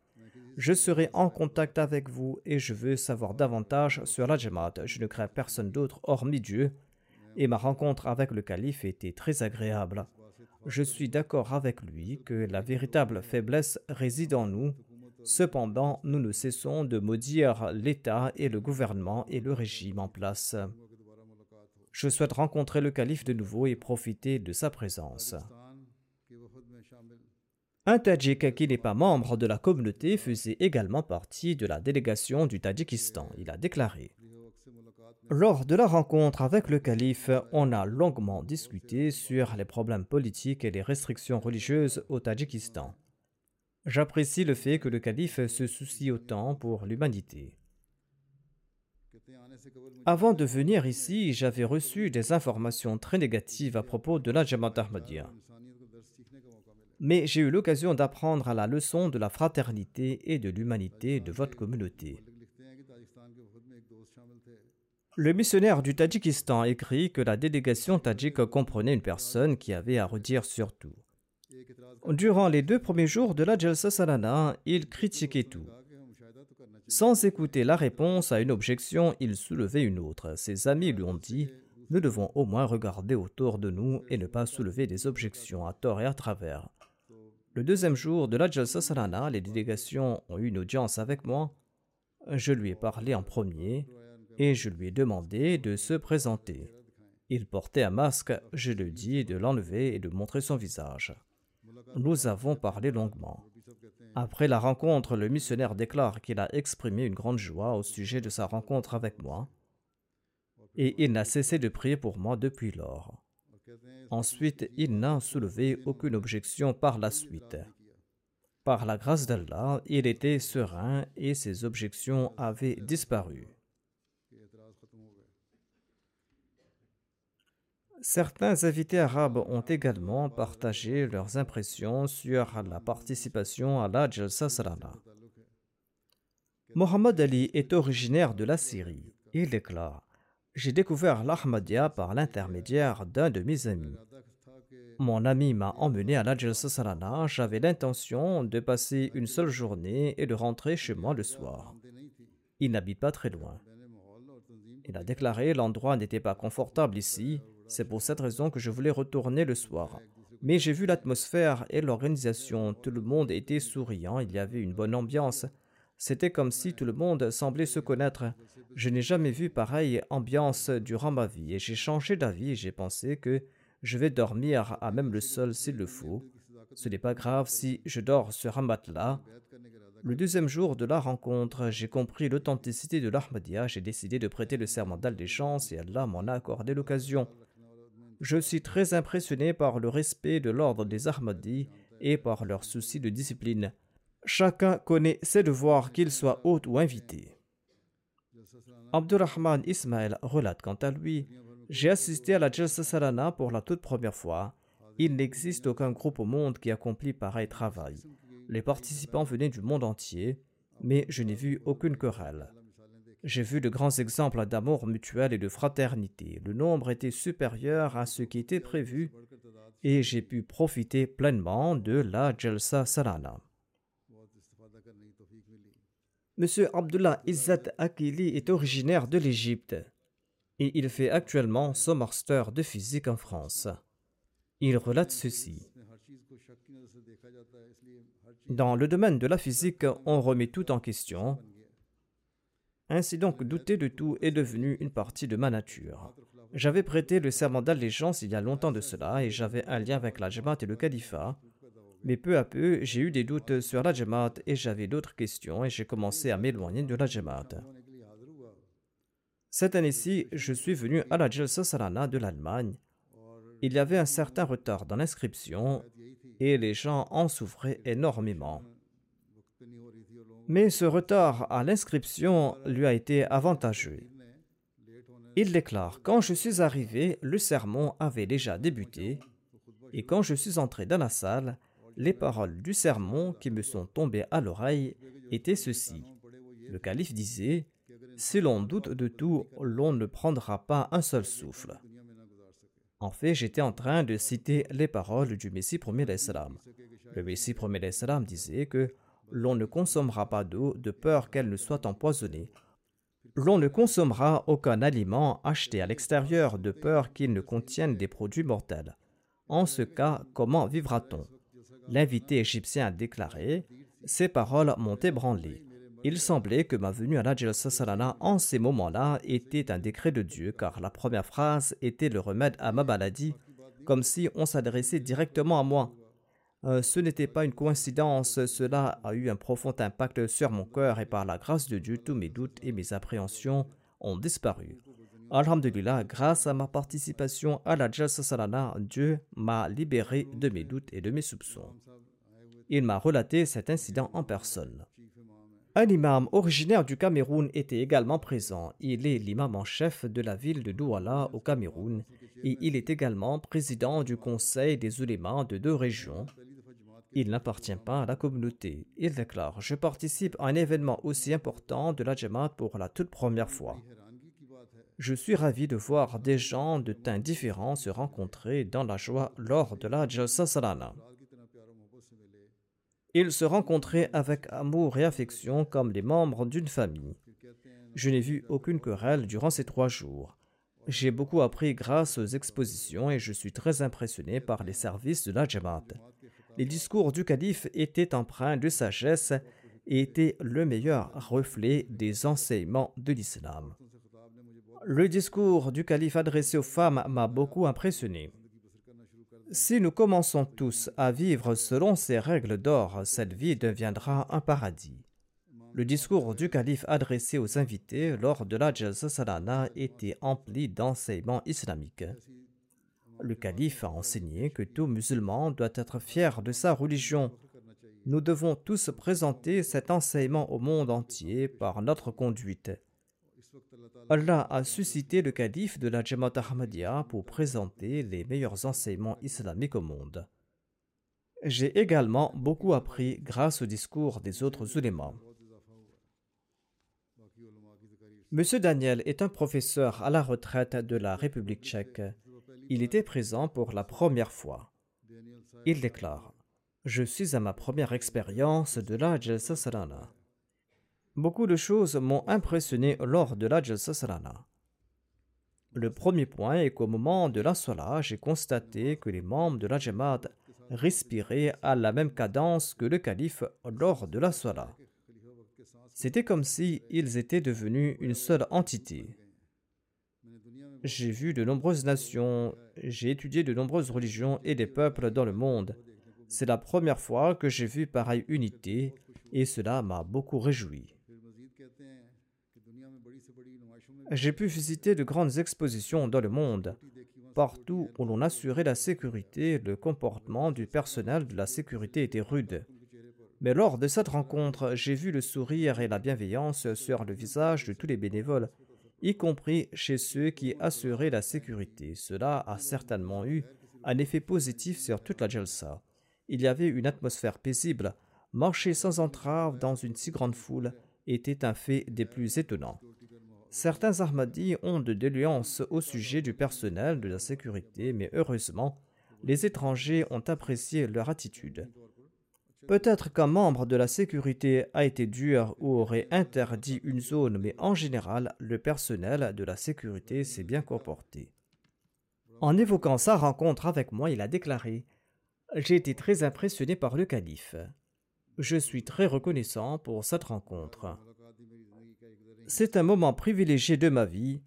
Je serai en contact avec vous et je veux savoir davantage sur la Jamaat. Je ne crains personne d'autre hormis Dieu et ma rencontre avec le calife était très agréable. Je suis d'accord avec lui que la véritable faiblesse réside en nous. Cependant, nous ne cessons de maudire l'État et le gouvernement et le régime en place. Je souhaite rencontrer le calife de nouveau et profiter de sa présence. Un Tadjik qui n'est pas membre de la communauté faisait également partie de la délégation du Tadjikistan. Il a déclaré lors de la rencontre avec le calife, on a longuement discuté sur les problèmes politiques et les restrictions religieuses au Tadjikistan. J'apprécie le fait que le calife se soucie autant pour l'humanité. Avant de venir ici, j'avais reçu des informations très négatives à propos de la Jamaat Ahmadiyya. Mais j'ai eu l'occasion d'apprendre la leçon de la fraternité et de l'humanité de votre communauté. Le missionnaire du Tadjikistan écrit que la délégation tadjike comprenait une personne qui avait à redire sur tout. Durant les deux premiers jours de la Jalsa Salana, il critiquait tout. Sans écouter la réponse à une objection, il soulevait une autre. Ses amis lui ont dit Nous devons au moins regarder autour de nous et ne pas soulever des objections à tort et à travers. Le deuxième jour de la Jalsa les délégations ont eu une audience avec moi. Je lui ai parlé en premier et je lui ai demandé de se présenter. Il portait un masque, je lui ai dit de l'enlever et de montrer son visage. Nous avons parlé longuement. Après la rencontre, le missionnaire déclare qu'il a exprimé une grande joie au sujet de sa rencontre avec moi et il n'a cessé de prier pour moi depuis lors. Ensuite, il n'a soulevé aucune objection par la suite. Par la grâce d'Allah, il était serein et ses objections avaient disparu. Certains invités arabes ont également partagé leurs impressions sur la participation à la Jalsa Salana. Mohamed Ali est originaire de la Syrie. Il déclare J'ai découvert l'Ahmadiyya par l'intermédiaire d'un de mes amis. Mon ami m'a emmené à la Salana. J'avais l'intention de passer une seule journée et de rentrer chez moi le soir. Il n'habite pas très loin. Il a déclaré L'endroit n'était pas confortable ici. C'est pour cette raison que je voulais retourner le soir. Mais j'ai vu l'atmosphère et l'organisation. Tout le monde était souriant, il y avait une bonne ambiance. C'était comme si tout le monde semblait se connaître. Je n'ai jamais vu pareille ambiance durant ma vie et j'ai changé d'avis j'ai pensé que je vais dormir à même le sol s'il le faut. Ce n'est pas grave si je dors sur un matelas. Le deuxième jour de la rencontre, j'ai compris l'authenticité de l'Ahmadiyya, j'ai décidé de prêter le serment d'allégeance et Allah m'en a accordé l'occasion. Je suis très impressionné par le respect de l'ordre des Ahmadis et par leur souci de discipline. Chacun connaît ses devoirs, qu'il soit hôte ou invité. Abdurrahman Ismail relate quant à lui J'ai assisté à la Jalsa Salana pour la toute première fois. Il n'existe aucun groupe au monde qui accomplit pareil travail. Les participants venaient du monde entier, mais je n'ai vu aucune querelle. J'ai vu de grands exemples d'amour mutuel et de fraternité. Le nombre était supérieur à ce qui était prévu et j'ai pu profiter pleinement de la Jalsa Salana. Monsieur Abdullah Izzat Akili est originaire de l'Égypte et il fait actuellement son master de physique en France. Il relate ceci. Dans le domaine de la physique, on remet tout en question ainsi donc, douter de tout est devenu une partie de ma nature. J'avais prêté le serment d'allégeance il y a longtemps de cela et j'avais un lien avec la et le Khalifa. Mais peu à peu, j'ai eu des doutes sur la Jamaat et j'avais d'autres questions et j'ai commencé à m'éloigner de la Jamaat. Cette année-ci, je suis venu à la Jalsa Salana de l'Allemagne. Il y avait un certain retard dans l'inscription et les gens en souffraient énormément. Mais ce retard à l'inscription lui a été avantageux. Il déclare Quand je suis arrivé, le sermon avait déjà débuté, et quand je suis entré dans la salle, les paroles du sermon qui me sont tombées à l'oreille étaient ceci. Le calife disait Si l'on doute de tout, l'on ne prendra pas un seul souffle. En fait, j'étais en train de citer les paroles du Messie premier l'Islam. Le Messie premier l'Islam disait que l'on ne consommera pas d'eau de peur qu'elle ne soit empoisonnée. L'on ne consommera aucun aliment acheté à l'extérieur de peur qu'il ne contienne des produits mortels. En ce cas, comment vivra-t-on? L'invité égyptien a déclaré Ces paroles m'ont ébranlé. Il semblait que ma venue à la en ces moments-là était un décret de Dieu, car la première phrase était le remède à ma maladie, comme si on s'adressait directement à moi. Euh, ce n'était pas une coïncidence, cela a eu un profond impact sur mon cœur et par la grâce de Dieu, tous mes doutes et mes appréhensions ont disparu. Alhamdulillah, grâce à ma participation à la Jalsa Salana, Dieu m'a libéré de mes doutes et de mes soupçons. Il m'a relaté cet incident en personne. Un imam originaire du Cameroun était également présent. Il est l'imam en chef de la ville de Douala au Cameroun et il est également président du conseil des ulémas de deux régions, il n'appartient pas à la communauté. Il déclare Je participe à un événement aussi important de la Jamaat pour la toute première fois. Je suis ravi de voir des gens de teint différents se rencontrer dans la joie lors de la Jalsa Salana. Ils se rencontraient avec amour et affection comme les membres d'une famille. Je n'ai vu aucune querelle durant ces trois jours. J'ai beaucoup appris grâce aux expositions et je suis très impressionné par les services de la Jamaat les discours du calife étaient empreints de sagesse et étaient le meilleur reflet des enseignements de l'islam. Le discours du calife adressé aux femmes m'a beaucoup impressionné. Si nous commençons tous à vivre selon ces règles d'or, cette vie deviendra un paradis. Le discours du calife adressé aux invités lors de la Jalsa Salana était empli d'enseignements islamiques. Le calife a enseigné que tout musulman doit être fier de sa religion. Nous devons tous présenter cet enseignement au monde entier par notre conduite. Allah a suscité le calife de la Jamaat Ahmadiyya pour présenter les meilleurs enseignements islamiques au monde. J'ai également beaucoup appris grâce au discours des autres ulémas. Monsieur Daniel est un professeur à la retraite de la République tchèque. Il était présent pour la première fois. Il déclare Je suis à ma première expérience de la Jalsa. Beaucoup de choses m'ont impressionné lors de la Jalsa. Le premier point est qu'au moment de la Salah, j'ai constaté que les membres de la Jamaat respiraient à la même cadence que le calife lors de la Salah. C'était comme si étaient devenus une seule entité. J'ai vu de nombreuses nations, j'ai étudié de nombreuses religions et des peuples dans le monde. C'est la première fois que j'ai vu pareille unité et cela m'a beaucoup réjoui. J'ai pu visiter de grandes expositions dans le monde, partout où l'on assurait la sécurité, le comportement du personnel de la sécurité était rude. Mais lors de cette rencontre, j'ai vu le sourire et la bienveillance sur le visage de tous les bénévoles, y compris chez ceux qui assuraient la sécurité. Cela a certainement eu un effet positif sur toute la Jalsa. Il y avait une atmosphère paisible. Marcher sans entrave dans une si grande foule était un fait des plus étonnants. Certains Ahmadis ont de déluances au sujet du personnel de la sécurité, mais heureusement, les étrangers ont apprécié leur attitude. Peut-être qu'un membre de la sécurité a été dur ou aurait interdit une zone, mais en général, le personnel de la sécurité s'est bien comporté. En évoquant sa rencontre avec moi, il a déclaré J'ai été très impressionné par le calife. Je suis très reconnaissant pour cette rencontre. C'est un moment privilégié de ma vie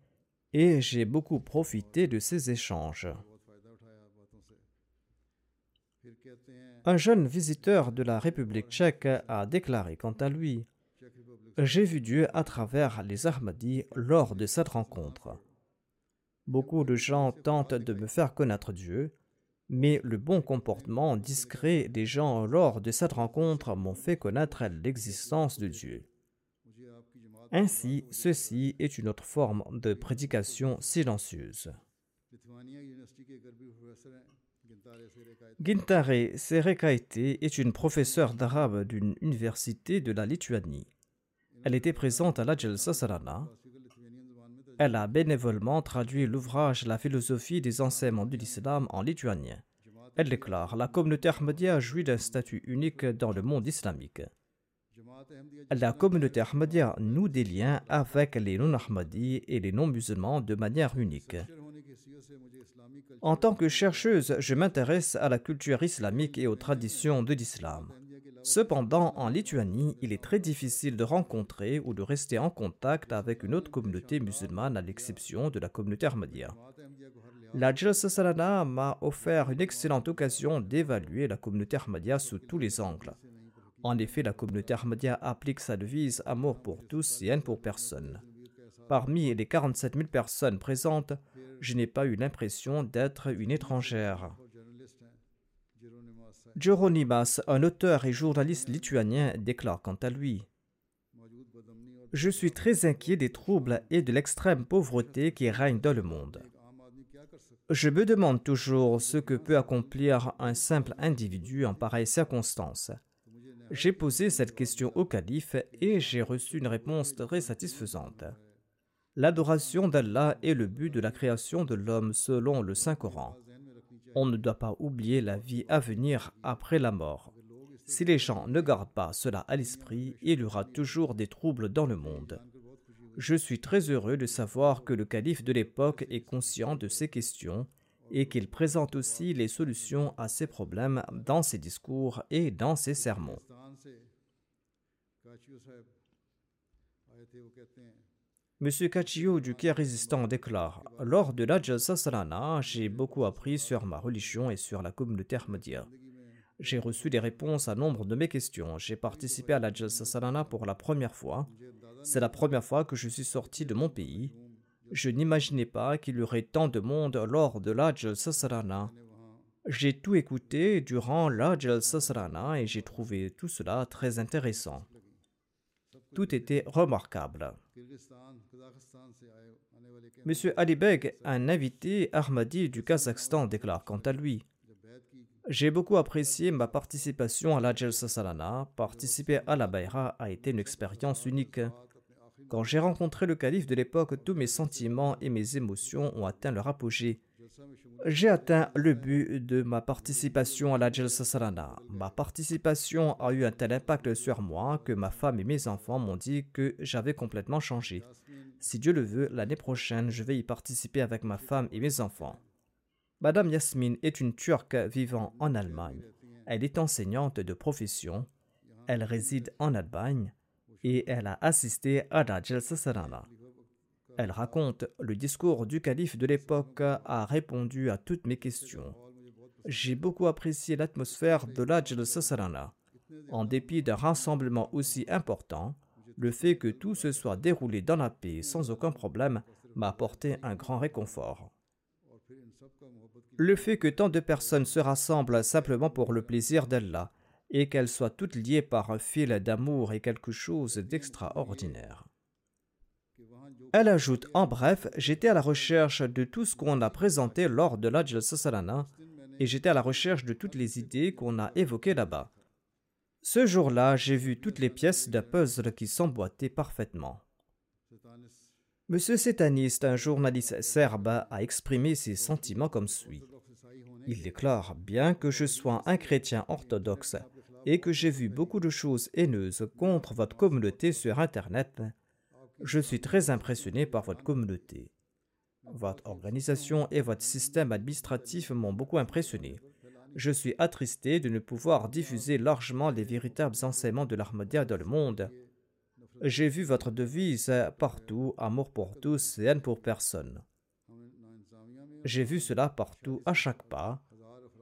et j'ai beaucoup profité de ces échanges. Un jeune visiteur de la République tchèque a déclaré quant à lui J'ai vu Dieu à travers les Ahmadis lors de cette rencontre. Beaucoup de gens tentent de me faire connaître Dieu, mais le bon comportement discret des gens lors de cette rencontre m'ont fait connaître l'existence de Dieu. Ainsi, ceci est une autre forme de prédication silencieuse. Gintare Serekaite est une professeure d'arabe d'une université de la Lituanie. Elle était présente à la Jalsa Sarana. Elle a bénévolement traduit l'ouvrage La philosophie des enseignements de l'islam en lituanien. Elle déclare La communauté Ahmadiyya jouit d'un statut unique dans le monde islamique. La communauté Ahmadiyya noue des liens avec les non-Ahmadis et les non-musulmans de manière unique. En tant que chercheuse, je m'intéresse à la culture islamique et aux traditions de l'islam. Cependant, en Lituanie, il est très difficile de rencontrer ou de rester en contact avec une autre communauté musulmane à l'exception de la communauté Ahmadiyya. La Jalsa m'a offert une excellente occasion d'évaluer la communauté Ahmadiyya sous tous les angles. En effet, la communauté Ahmadiyya applique sa devise Amour pour tous et haine pour personne. Parmi les 47 000 personnes présentes, je n'ai pas eu l'impression d'être une étrangère. Jeronimas, un auteur et journaliste lituanien, déclare quant à lui Je suis très inquiet des troubles et de l'extrême pauvreté qui règnent dans le monde. Je me demande toujours ce que peut accomplir un simple individu en pareille circonstance. J'ai posé cette question au calife et j'ai reçu une réponse très satisfaisante. L'adoration d'Allah est le but de la création de l'homme selon le Saint-Coran. On ne doit pas oublier la vie à venir après la mort. Si les gens ne gardent pas cela à l'esprit, il y aura toujours des troubles dans le monde. Je suis très heureux de savoir que le calife de l'époque est conscient de ces questions et qu'il présente aussi les solutions à ces problèmes dans ses discours et dans ses sermons. M. Kachio du Kia résistant déclare Lors de la Jalsa Salana, j'ai beaucoup appris sur ma religion et sur la communauté Ahmadiyya. J'ai reçu des réponses à nombre de mes questions. J'ai participé à la Jalsa Salana pour la première fois. C'est la première fois que je suis sorti de mon pays. Je n'imaginais pas qu'il y aurait tant de monde lors de la Jalsa Salana. J'ai tout écouté durant la Jalsa Salana et j'ai trouvé tout cela très intéressant. Tout était remarquable. M. Ali Beg, un invité Ahmadi du Kazakhstan, déclare quant à lui J'ai beaucoup apprécié ma participation à la Jalsa Salana. Participer à la Bayra a été une expérience unique. Quand j'ai rencontré le calife de l'époque, tous mes sentiments et mes émotions ont atteint leur apogée. J'ai atteint le but de ma participation à la Jalsa Salana. Ma participation a eu un tel impact sur moi que ma femme et mes enfants m'ont dit que j'avais complètement changé. Si Dieu le veut, l'année prochaine, je vais y participer avec ma femme et mes enfants. Madame Yasmine est une Turque vivant en Allemagne. Elle est enseignante de profession. Elle réside en Allemagne et elle a assisté à la Jalsa. Elle raconte Le discours du calife de l'époque a répondu à toutes mes questions. J'ai beaucoup apprécié l'atmosphère de l'Ajl Salana. En dépit d'un rassemblement aussi important, le fait que tout se soit déroulé dans la paix sans aucun problème m'a apporté un grand réconfort. Le fait que tant de personnes se rassemblent simplement pour le plaisir d'Allah et qu'elles soient toutes liées par un fil d'amour est quelque chose d'extraordinaire. Elle ajoute En bref, j'étais à la recherche de tout ce qu'on a présenté lors de l'Ajl Salana et j'étais à la recherche de toutes les idées qu'on a évoquées là-bas. Ce jour-là, j'ai vu toutes les pièces d'un puzzle qui s'emboîtaient parfaitement. Monsieur Sétaniste, un journaliste serbe, a exprimé ses sentiments comme suit. Il déclare Bien que je sois un chrétien orthodoxe et que j'ai vu beaucoup de choses haineuses contre votre communauté sur Internet, je suis très impressionné par votre communauté. Votre organisation et votre système administratif m'ont beaucoup impressionné. Je suis attristé de ne pouvoir diffuser largement les véritables enseignements de l'Ahmadiyya dans le monde. J'ai vu votre devise partout, amour pour tous et haine pour personne. J'ai vu cela partout, à chaque pas.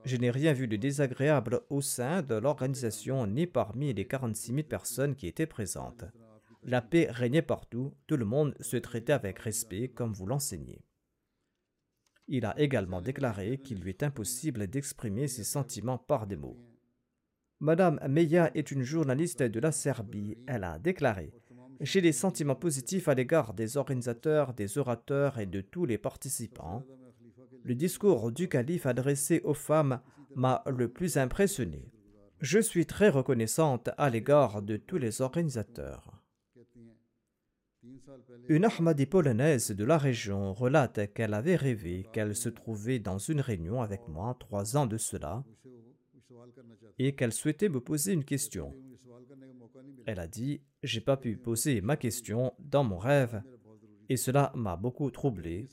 Je n'ai rien vu de désagréable au sein de l'organisation ni parmi les 46 000 personnes qui étaient présentes. La paix régnait partout, tout le monde se traitait avec respect comme vous l'enseignez. Il a également déclaré qu'il lui est impossible d'exprimer ses sentiments par des mots. Madame Meya est une journaliste de la Serbie. Elle a déclaré J'ai des sentiments positifs à l'égard des organisateurs, des orateurs et de tous les participants. Le discours du calife adressé aux femmes m'a le plus impressionné. Je suis très reconnaissante à l'égard de tous les organisateurs. Une Ahmadi polonaise de la région relate qu'elle avait rêvé qu'elle se trouvait dans une réunion avec moi trois ans de cela et qu'elle souhaitait me poser une question. Elle a dit J'ai pas pu poser ma question dans mon rêve et cela m'a beaucoup troublé.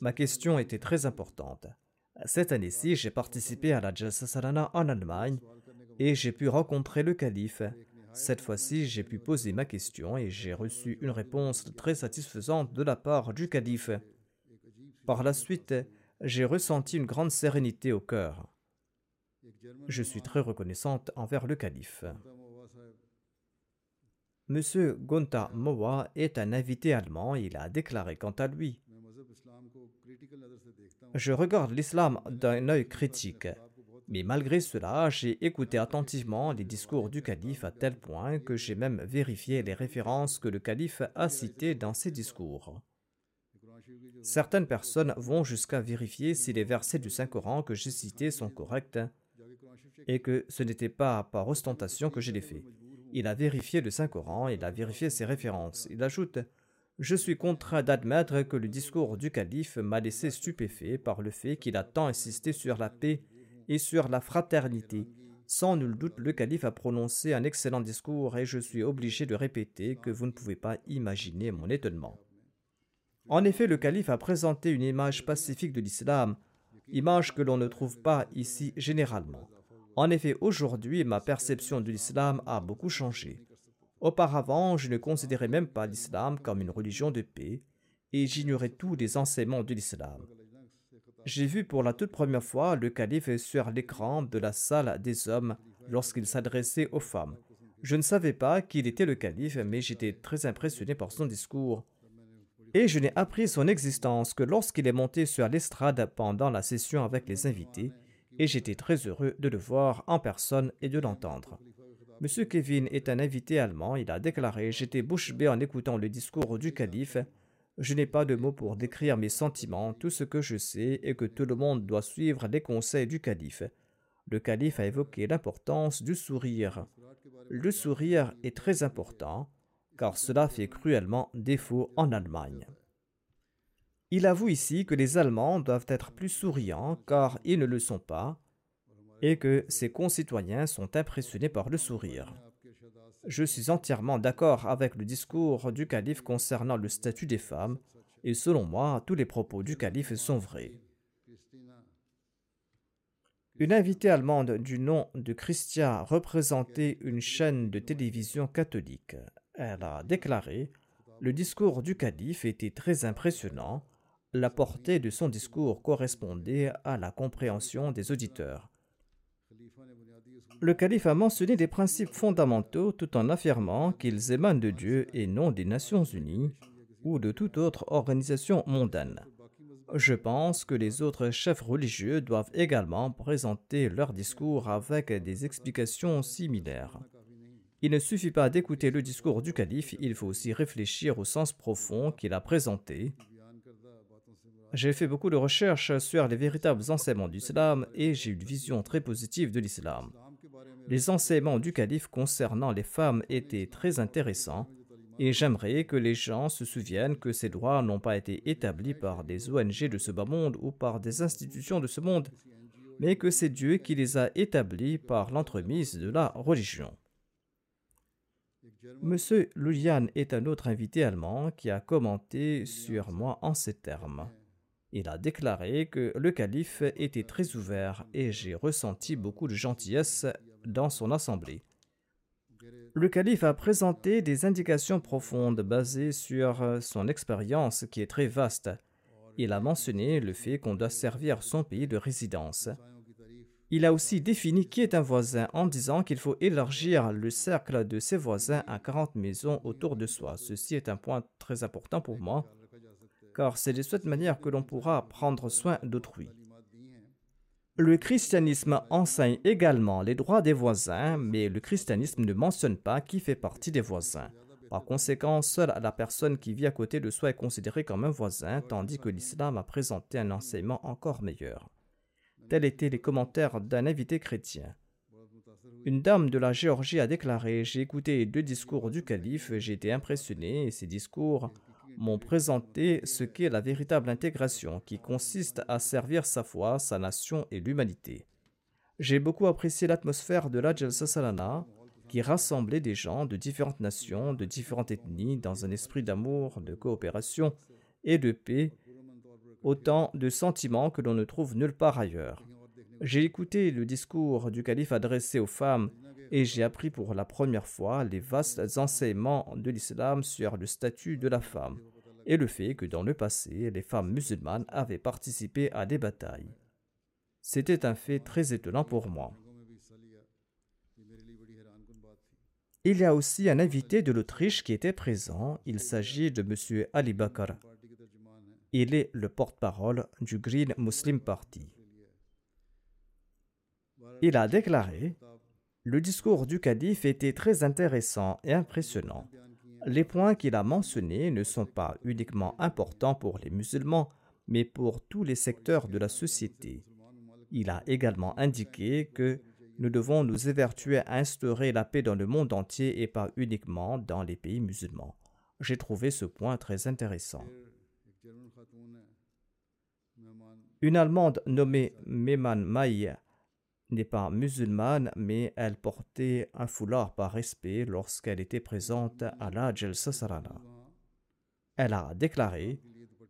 Ma question était très importante. Cette année-ci, j'ai participé à la Jalsa Salana en Allemagne et j'ai pu rencontrer le calife cette fois-ci, j'ai pu poser ma question et j'ai reçu une réponse très satisfaisante de la part du calife. Par la suite, j'ai ressenti une grande sérénité au cœur. Je suis très reconnaissante envers le calife. Monsieur Gonta Mowa est un invité allemand. Il a déclaré quant à lui Je regarde l'islam d'un œil critique. Mais malgré cela, j'ai écouté attentivement les discours du calife à tel point que j'ai même vérifié les références que le calife a citées dans ses discours. Certaines personnes vont jusqu'à vérifier si les versets du Saint-Coran que j'ai cités sont corrects et que ce n'était pas par ostentation que je les fait. Il a vérifié le Saint-Coran, il a vérifié ses références. Il ajoute Je suis contraint d'admettre que le discours du calife m'a laissé stupéfait par le fait qu'il a tant insisté sur la paix et sur la fraternité. Sans nul doute, le calife a prononcé un excellent discours et je suis obligé de répéter que vous ne pouvez pas imaginer mon étonnement. En effet, le calife a présenté une image pacifique de l'islam, image que l'on ne trouve pas ici généralement. En effet, aujourd'hui, ma perception de l'islam a beaucoup changé. Auparavant, je ne considérais même pas l'islam comme une religion de paix et j'ignorais tous les enseignements de l'islam. J'ai vu pour la toute première fois le calife sur l'écran de la salle des hommes lorsqu'il s'adressait aux femmes. Je ne savais pas qu'il était le calife, mais j'étais très impressionné par son discours. Et je n'ai appris son existence que lorsqu'il est monté sur l'estrade pendant la session avec les invités, et j'étais très heureux de le voir en personne et de l'entendre. Monsieur Kevin est un invité allemand, il a déclaré J'étais bouche bée en écoutant le discours du calife. Je n'ai pas de mots pour décrire mes sentiments, tout ce que je sais est que tout le monde doit suivre les conseils du calife. Le calife a évoqué l'importance du sourire. Le sourire est très important, car cela fait cruellement défaut en Allemagne. Il avoue ici que les Allemands doivent être plus souriants car ils ne le sont pas et que ses concitoyens sont impressionnés par le sourire. Je suis entièrement d'accord avec le discours du calife concernant le statut des femmes et selon moi, tous les propos du calife sont vrais. Une invitée allemande du nom de Christia représentait une chaîne de télévision catholique. Elle a déclaré Le discours du calife était très impressionnant la portée de son discours correspondait à la compréhension des auditeurs. Le calife a mentionné des principes fondamentaux tout en affirmant qu'ils émanent de Dieu et non des Nations Unies ou de toute autre organisation mondaine. Je pense que les autres chefs religieux doivent également présenter leur discours avec des explications similaires. Il ne suffit pas d'écouter le discours du calife, il faut aussi réfléchir au sens profond qu'il a présenté j'ai fait beaucoup de recherches sur les véritables enseignements du l'islam et j'ai une vision très positive de l'islam. Les enseignements du calife concernant les femmes étaient très intéressants et j'aimerais que les gens se souviennent que ces droits n'ont pas été établis par des ONG de ce bas monde ou par des institutions de ce monde, mais que c'est Dieu qui les a établis par l'entremise de la religion. Monsieur Lulian est un autre invité allemand qui a commenté sur moi en ces termes. Il a déclaré que le calife était très ouvert et j'ai ressenti beaucoup de gentillesse dans son assemblée. Le calife a présenté des indications profondes basées sur son expérience qui est très vaste. Il a mentionné le fait qu'on doit servir son pays de résidence. Il a aussi défini qui est un voisin en disant qu'il faut élargir le cercle de ses voisins à 40 maisons autour de soi. Ceci est un point très important pour moi car c'est de cette manière que l'on pourra prendre soin d'autrui. Le christianisme enseigne également les droits des voisins, mais le christianisme ne mentionne pas qui fait partie des voisins. Par conséquent, seule la personne qui vit à côté de soi est considérée comme un voisin, tandis que l'islam a présenté un enseignement encore meilleur. Tels étaient les commentaires d'un invité chrétien. Une dame de la Géorgie a déclaré J'ai écouté deux discours du calife, j'ai été impressionné, et ces discours m'ont présenté ce qu'est la véritable intégration qui consiste à servir sa foi, sa nation et l'humanité. J'ai beaucoup apprécié l'atmosphère de la Jalsa Salana qui rassemblait des gens de différentes nations, de différentes ethnies dans un esprit d'amour, de coopération et de paix, autant de sentiments que l'on ne trouve nulle part ailleurs. J'ai écouté le discours du calife adressé aux femmes et j'ai appris pour la première fois les vastes enseignements de l'islam sur le statut de la femme et le fait que dans le passé, les femmes musulmanes avaient participé à des batailles. C'était un fait très étonnant pour moi. Il y a aussi un invité de l'Autriche qui était présent. Il s'agit de M. Ali Bakr. Il est le porte-parole du Green Muslim Party. Il a déclaré le discours du calife était très intéressant et impressionnant. Les points qu'il a mentionnés ne sont pas uniquement importants pour les musulmans, mais pour tous les secteurs de la société. Il a également indiqué que nous devons nous évertuer à instaurer la paix dans le monde entier et pas uniquement dans les pays musulmans. J'ai trouvé ce point très intéressant. Une Allemande nommée Meman Maï n'est pas musulmane, mais elle portait un foulard par respect lorsqu'elle était présente à la Jalsa. Elle a déclaré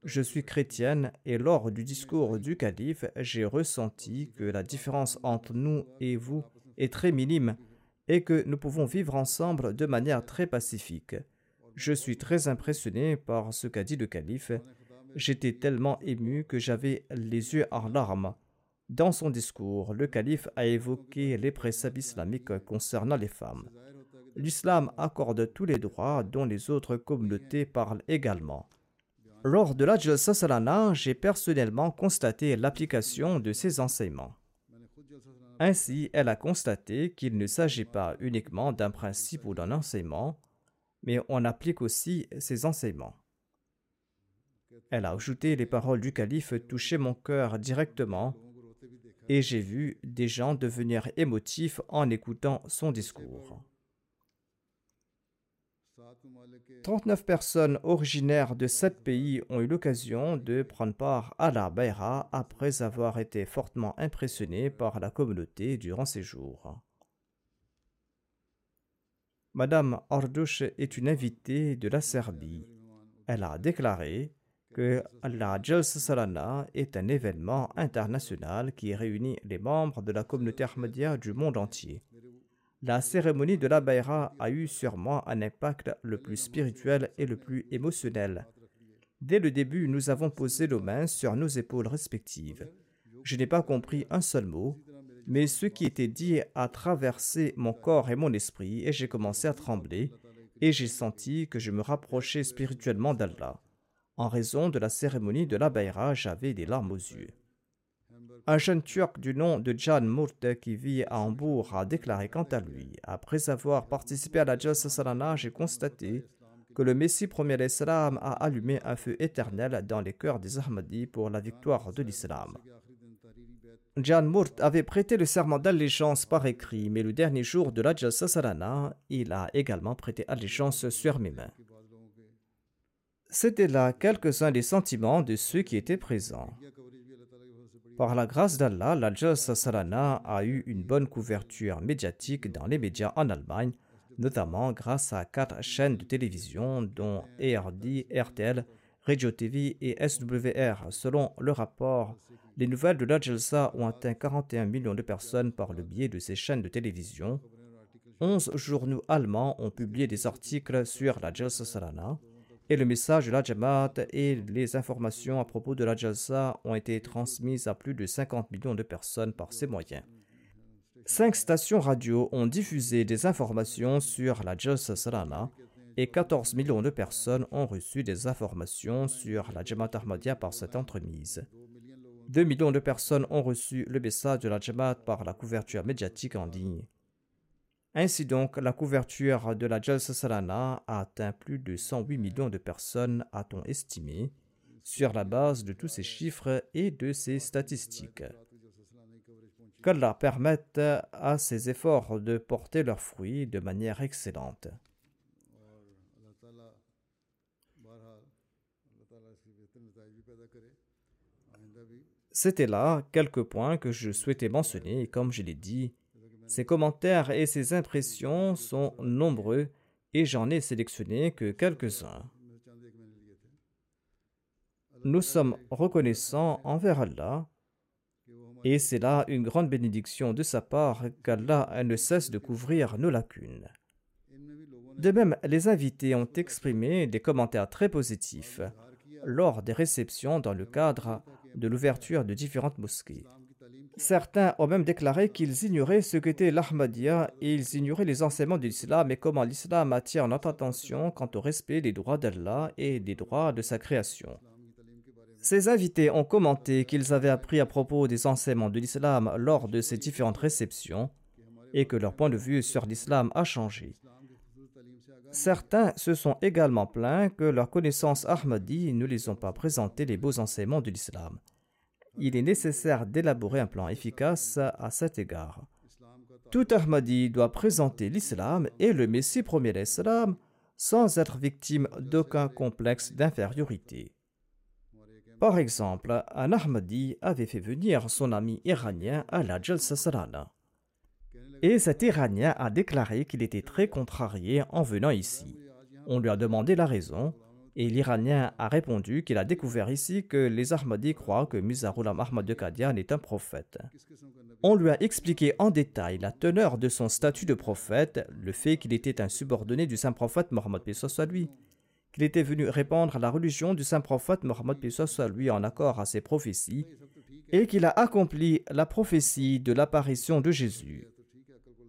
Je suis chrétienne et lors du discours du calife, j'ai ressenti que la différence entre nous et vous est très minime et que nous pouvons vivre ensemble de manière très pacifique. Je suis très impressionné par ce qu'a dit le calife. J'étais tellement ému que j'avais les yeux en larmes. Dans son discours, le calife a évoqué les préceptes islamiques concernant les femmes. L'islam accorde tous les droits dont les autres communautés parlent également. Lors de l'Ajl Salana, j'ai personnellement constaté l'application de ces enseignements. Ainsi, elle a constaté qu'il ne s'agit pas uniquement d'un principe ou d'un enseignement, mais on applique aussi ces enseignements. Elle a ajouté les paroles du calife touchaient mon cœur directement et j'ai vu des gens devenir émotifs en écoutant son discours. 39 personnes originaires de sept pays ont eu l'occasion de prendre part à la Bayra après avoir été fortement impressionnées par la communauté durant ces jours. Madame Ardouche est une invitée de la Serbie. Elle a déclaré que Salana est un événement international qui réunit les membres de la communauté ahmadiyya du monde entier. La cérémonie de la Bayra a eu sur moi un impact le plus spirituel et le plus émotionnel. Dès le début, nous avons posé nos mains sur nos épaules respectives. Je n'ai pas compris un seul mot, mais ce qui était dit a traversé mon corps et mon esprit et j'ai commencé à trembler et j'ai senti que je me rapprochais spirituellement d'Allah. En raison de la cérémonie de la Bayra, j'avais des larmes aux yeux. Un jeune turc du nom de Jan Murte qui vit à Hambourg a déclaré quant à lui Après avoir participé à la Jalsa Salana, j'ai constaté que le Messie premier l'Islam a allumé un feu éternel dans les cœurs des Ahmadis pour la victoire de l'islam. Jan Murt avait prêté le serment d'allégeance par écrit, mais le dernier jour de la Jalsa Salana, il a également prêté allégeance sur mes mains. C'était là quelques-uns des sentiments de ceux qui étaient présents. Par la grâce d'Allah, la Jalsa Salana a eu une bonne couverture médiatique dans les médias en Allemagne, notamment grâce à quatre chaînes de télévision dont ERD, RTL, Radio TV et SWR. Selon le rapport, les nouvelles de la Jalsa ont atteint 41 millions de personnes par le biais de ces chaînes de télévision. 11 journaux allemands ont publié des articles sur la Jalsa Salana et le message de la Jamaat et les informations à propos de la Jalsa ont été transmises à plus de 50 millions de personnes par ces moyens. Cinq stations radio ont diffusé des informations sur la Jalsa Salana et 14 millions de personnes ont reçu des informations sur la Jamaat Ahmadiyya par cette entremise. 2 millions de personnes ont reçu le message de la Jamaat par la couverture médiatique en ligne. Ainsi donc, la couverture de la Jalsa Salana a atteint plus de 108 millions de personnes, a-t-on estimé, sur la base de tous ces chiffres et de ces statistiques. Qu'Allah permette à ces efforts de porter leurs fruits de manière excellente. C'était là quelques points que je souhaitais mentionner comme je l'ai dit, ces commentaires et ces impressions sont nombreux et j'en ai sélectionné que quelques-uns. Nous sommes reconnaissants envers Allah et c'est là une grande bénédiction de sa part qu'Allah ne cesse de couvrir nos lacunes. De même, les invités ont exprimé des commentaires très positifs lors des réceptions dans le cadre de l'ouverture de différentes mosquées. Certains ont même déclaré qu'ils ignoraient ce qu'était l'Ahmadiyya et ils ignoraient les enseignements de l'islam et comment l'islam attire notre attention quant au respect des droits d'Allah et des droits de sa création. Ces invités ont commenté qu'ils avaient appris à propos des enseignements de l'islam lors de ces différentes réceptions et que leur point de vue sur l'islam a changé. Certains se sont également plaints que leurs connaissances Ahmadi ne les ont pas présenté les beaux enseignements de l'islam il est nécessaire d'élaborer un plan efficace à cet égard. Tout Ahmadi doit présenter l'islam et le Messie premier l'islam sans être victime d'aucun complexe d'infériorité. Par exemple, un Ahmadi avait fait venir son ami iranien à la Jalsa. Et cet Iranien a déclaré qu'il était très contrarié en venant ici. On lui a demandé la raison Et l'Iranien a répondu qu'il a découvert ici que les Ahmadis croient que Mizarulam Ahmad de Qadian est un prophète. On lui a expliqué en détail la teneur de son statut de prophète, le fait qu'il était un subordonné du saint prophète Mohammed soit lui, qu'il était venu répandre la religion du saint prophète Mohammed soit lui en accord à ses prophéties, et qu'il a accompli la prophétie de l'apparition de Jésus.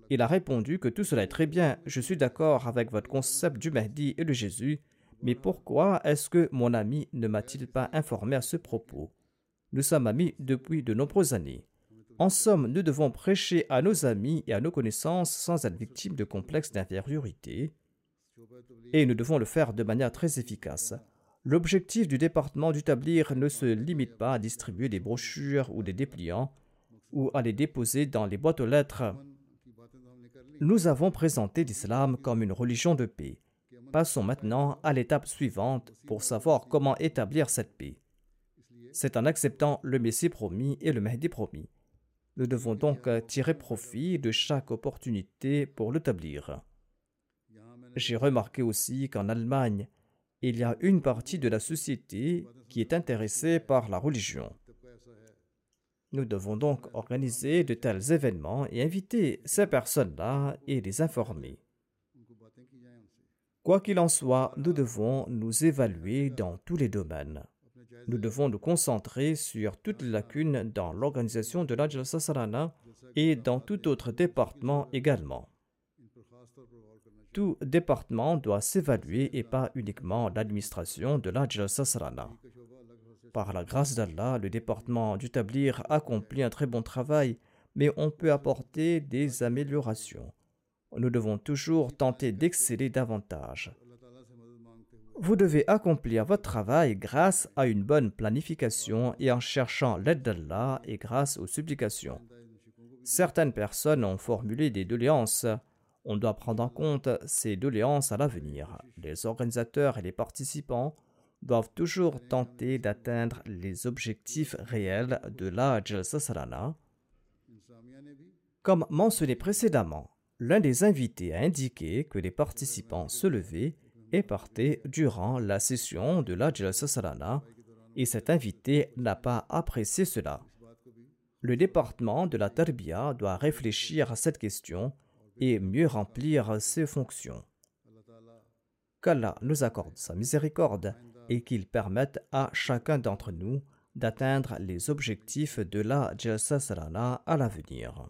Il a répondu que tout cela est très bien, je suis d'accord avec votre concept du Mahdi et de Jésus, mais pourquoi est-ce que mon ami ne m'a-t-il pas informé à ce propos? Nous sommes amis depuis de nombreuses années. En somme, nous devons prêcher à nos amis et à nos connaissances sans être victimes de complexes d'infériorité, et nous devons le faire de manière très efficace. L'objectif du département du ne se limite pas à distribuer des brochures ou des dépliants ou à les déposer dans les boîtes aux lettres. Nous avons présenté l'islam comme une religion de paix. Passons maintenant à l'étape suivante pour savoir comment établir cette paix. C'est en acceptant le Messie promis et le Mahdi promis. Nous devons donc tirer profit de chaque opportunité pour l'établir. J'ai remarqué aussi qu'en Allemagne, il y a une partie de la société qui est intéressée par la religion. Nous devons donc organiser de tels événements et inviter ces personnes-là et les informer. Quoi qu'il en soit, nous devons nous évaluer dans tous les domaines. Nous devons nous concentrer sur toutes les lacunes dans l'organisation de la Sarana et dans tout autre département également. Tout département doit s'évaluer et pas uniquement l'administration de la Sarana. Par la grâce d'Allah, le département du Tablir accomplit un très bon travail, mais on peut apporter des améliorations nous devons toujours tenter d'exceller davantage. Vous devez accomplir votre travail grâce à une bonne planification et en cherchant l'aide d'Allah et grâce aux supplications. Certaines personnes ont formulé des doléances. On doit prendre en compte ces doléances à l'avenir. Les organisateurs et les participants doivent toujours tenter d'atteindre les objectifs réels de la Jalsa Comme mentionné précédemment, l'un des invités a indiqué que les participants se levaient et partaient durant la session de la Jalsa et cet invité n'a pas apprécié cela. Le département de la Tarbiya doit réfléchir à cette question et mieux remplir ses fonctions. Qu'Allah nous accorde sa miséricorde et qu'il permette à chacun d'entre nous d'atteindre les objectifs de la Jalsa à l'avenir.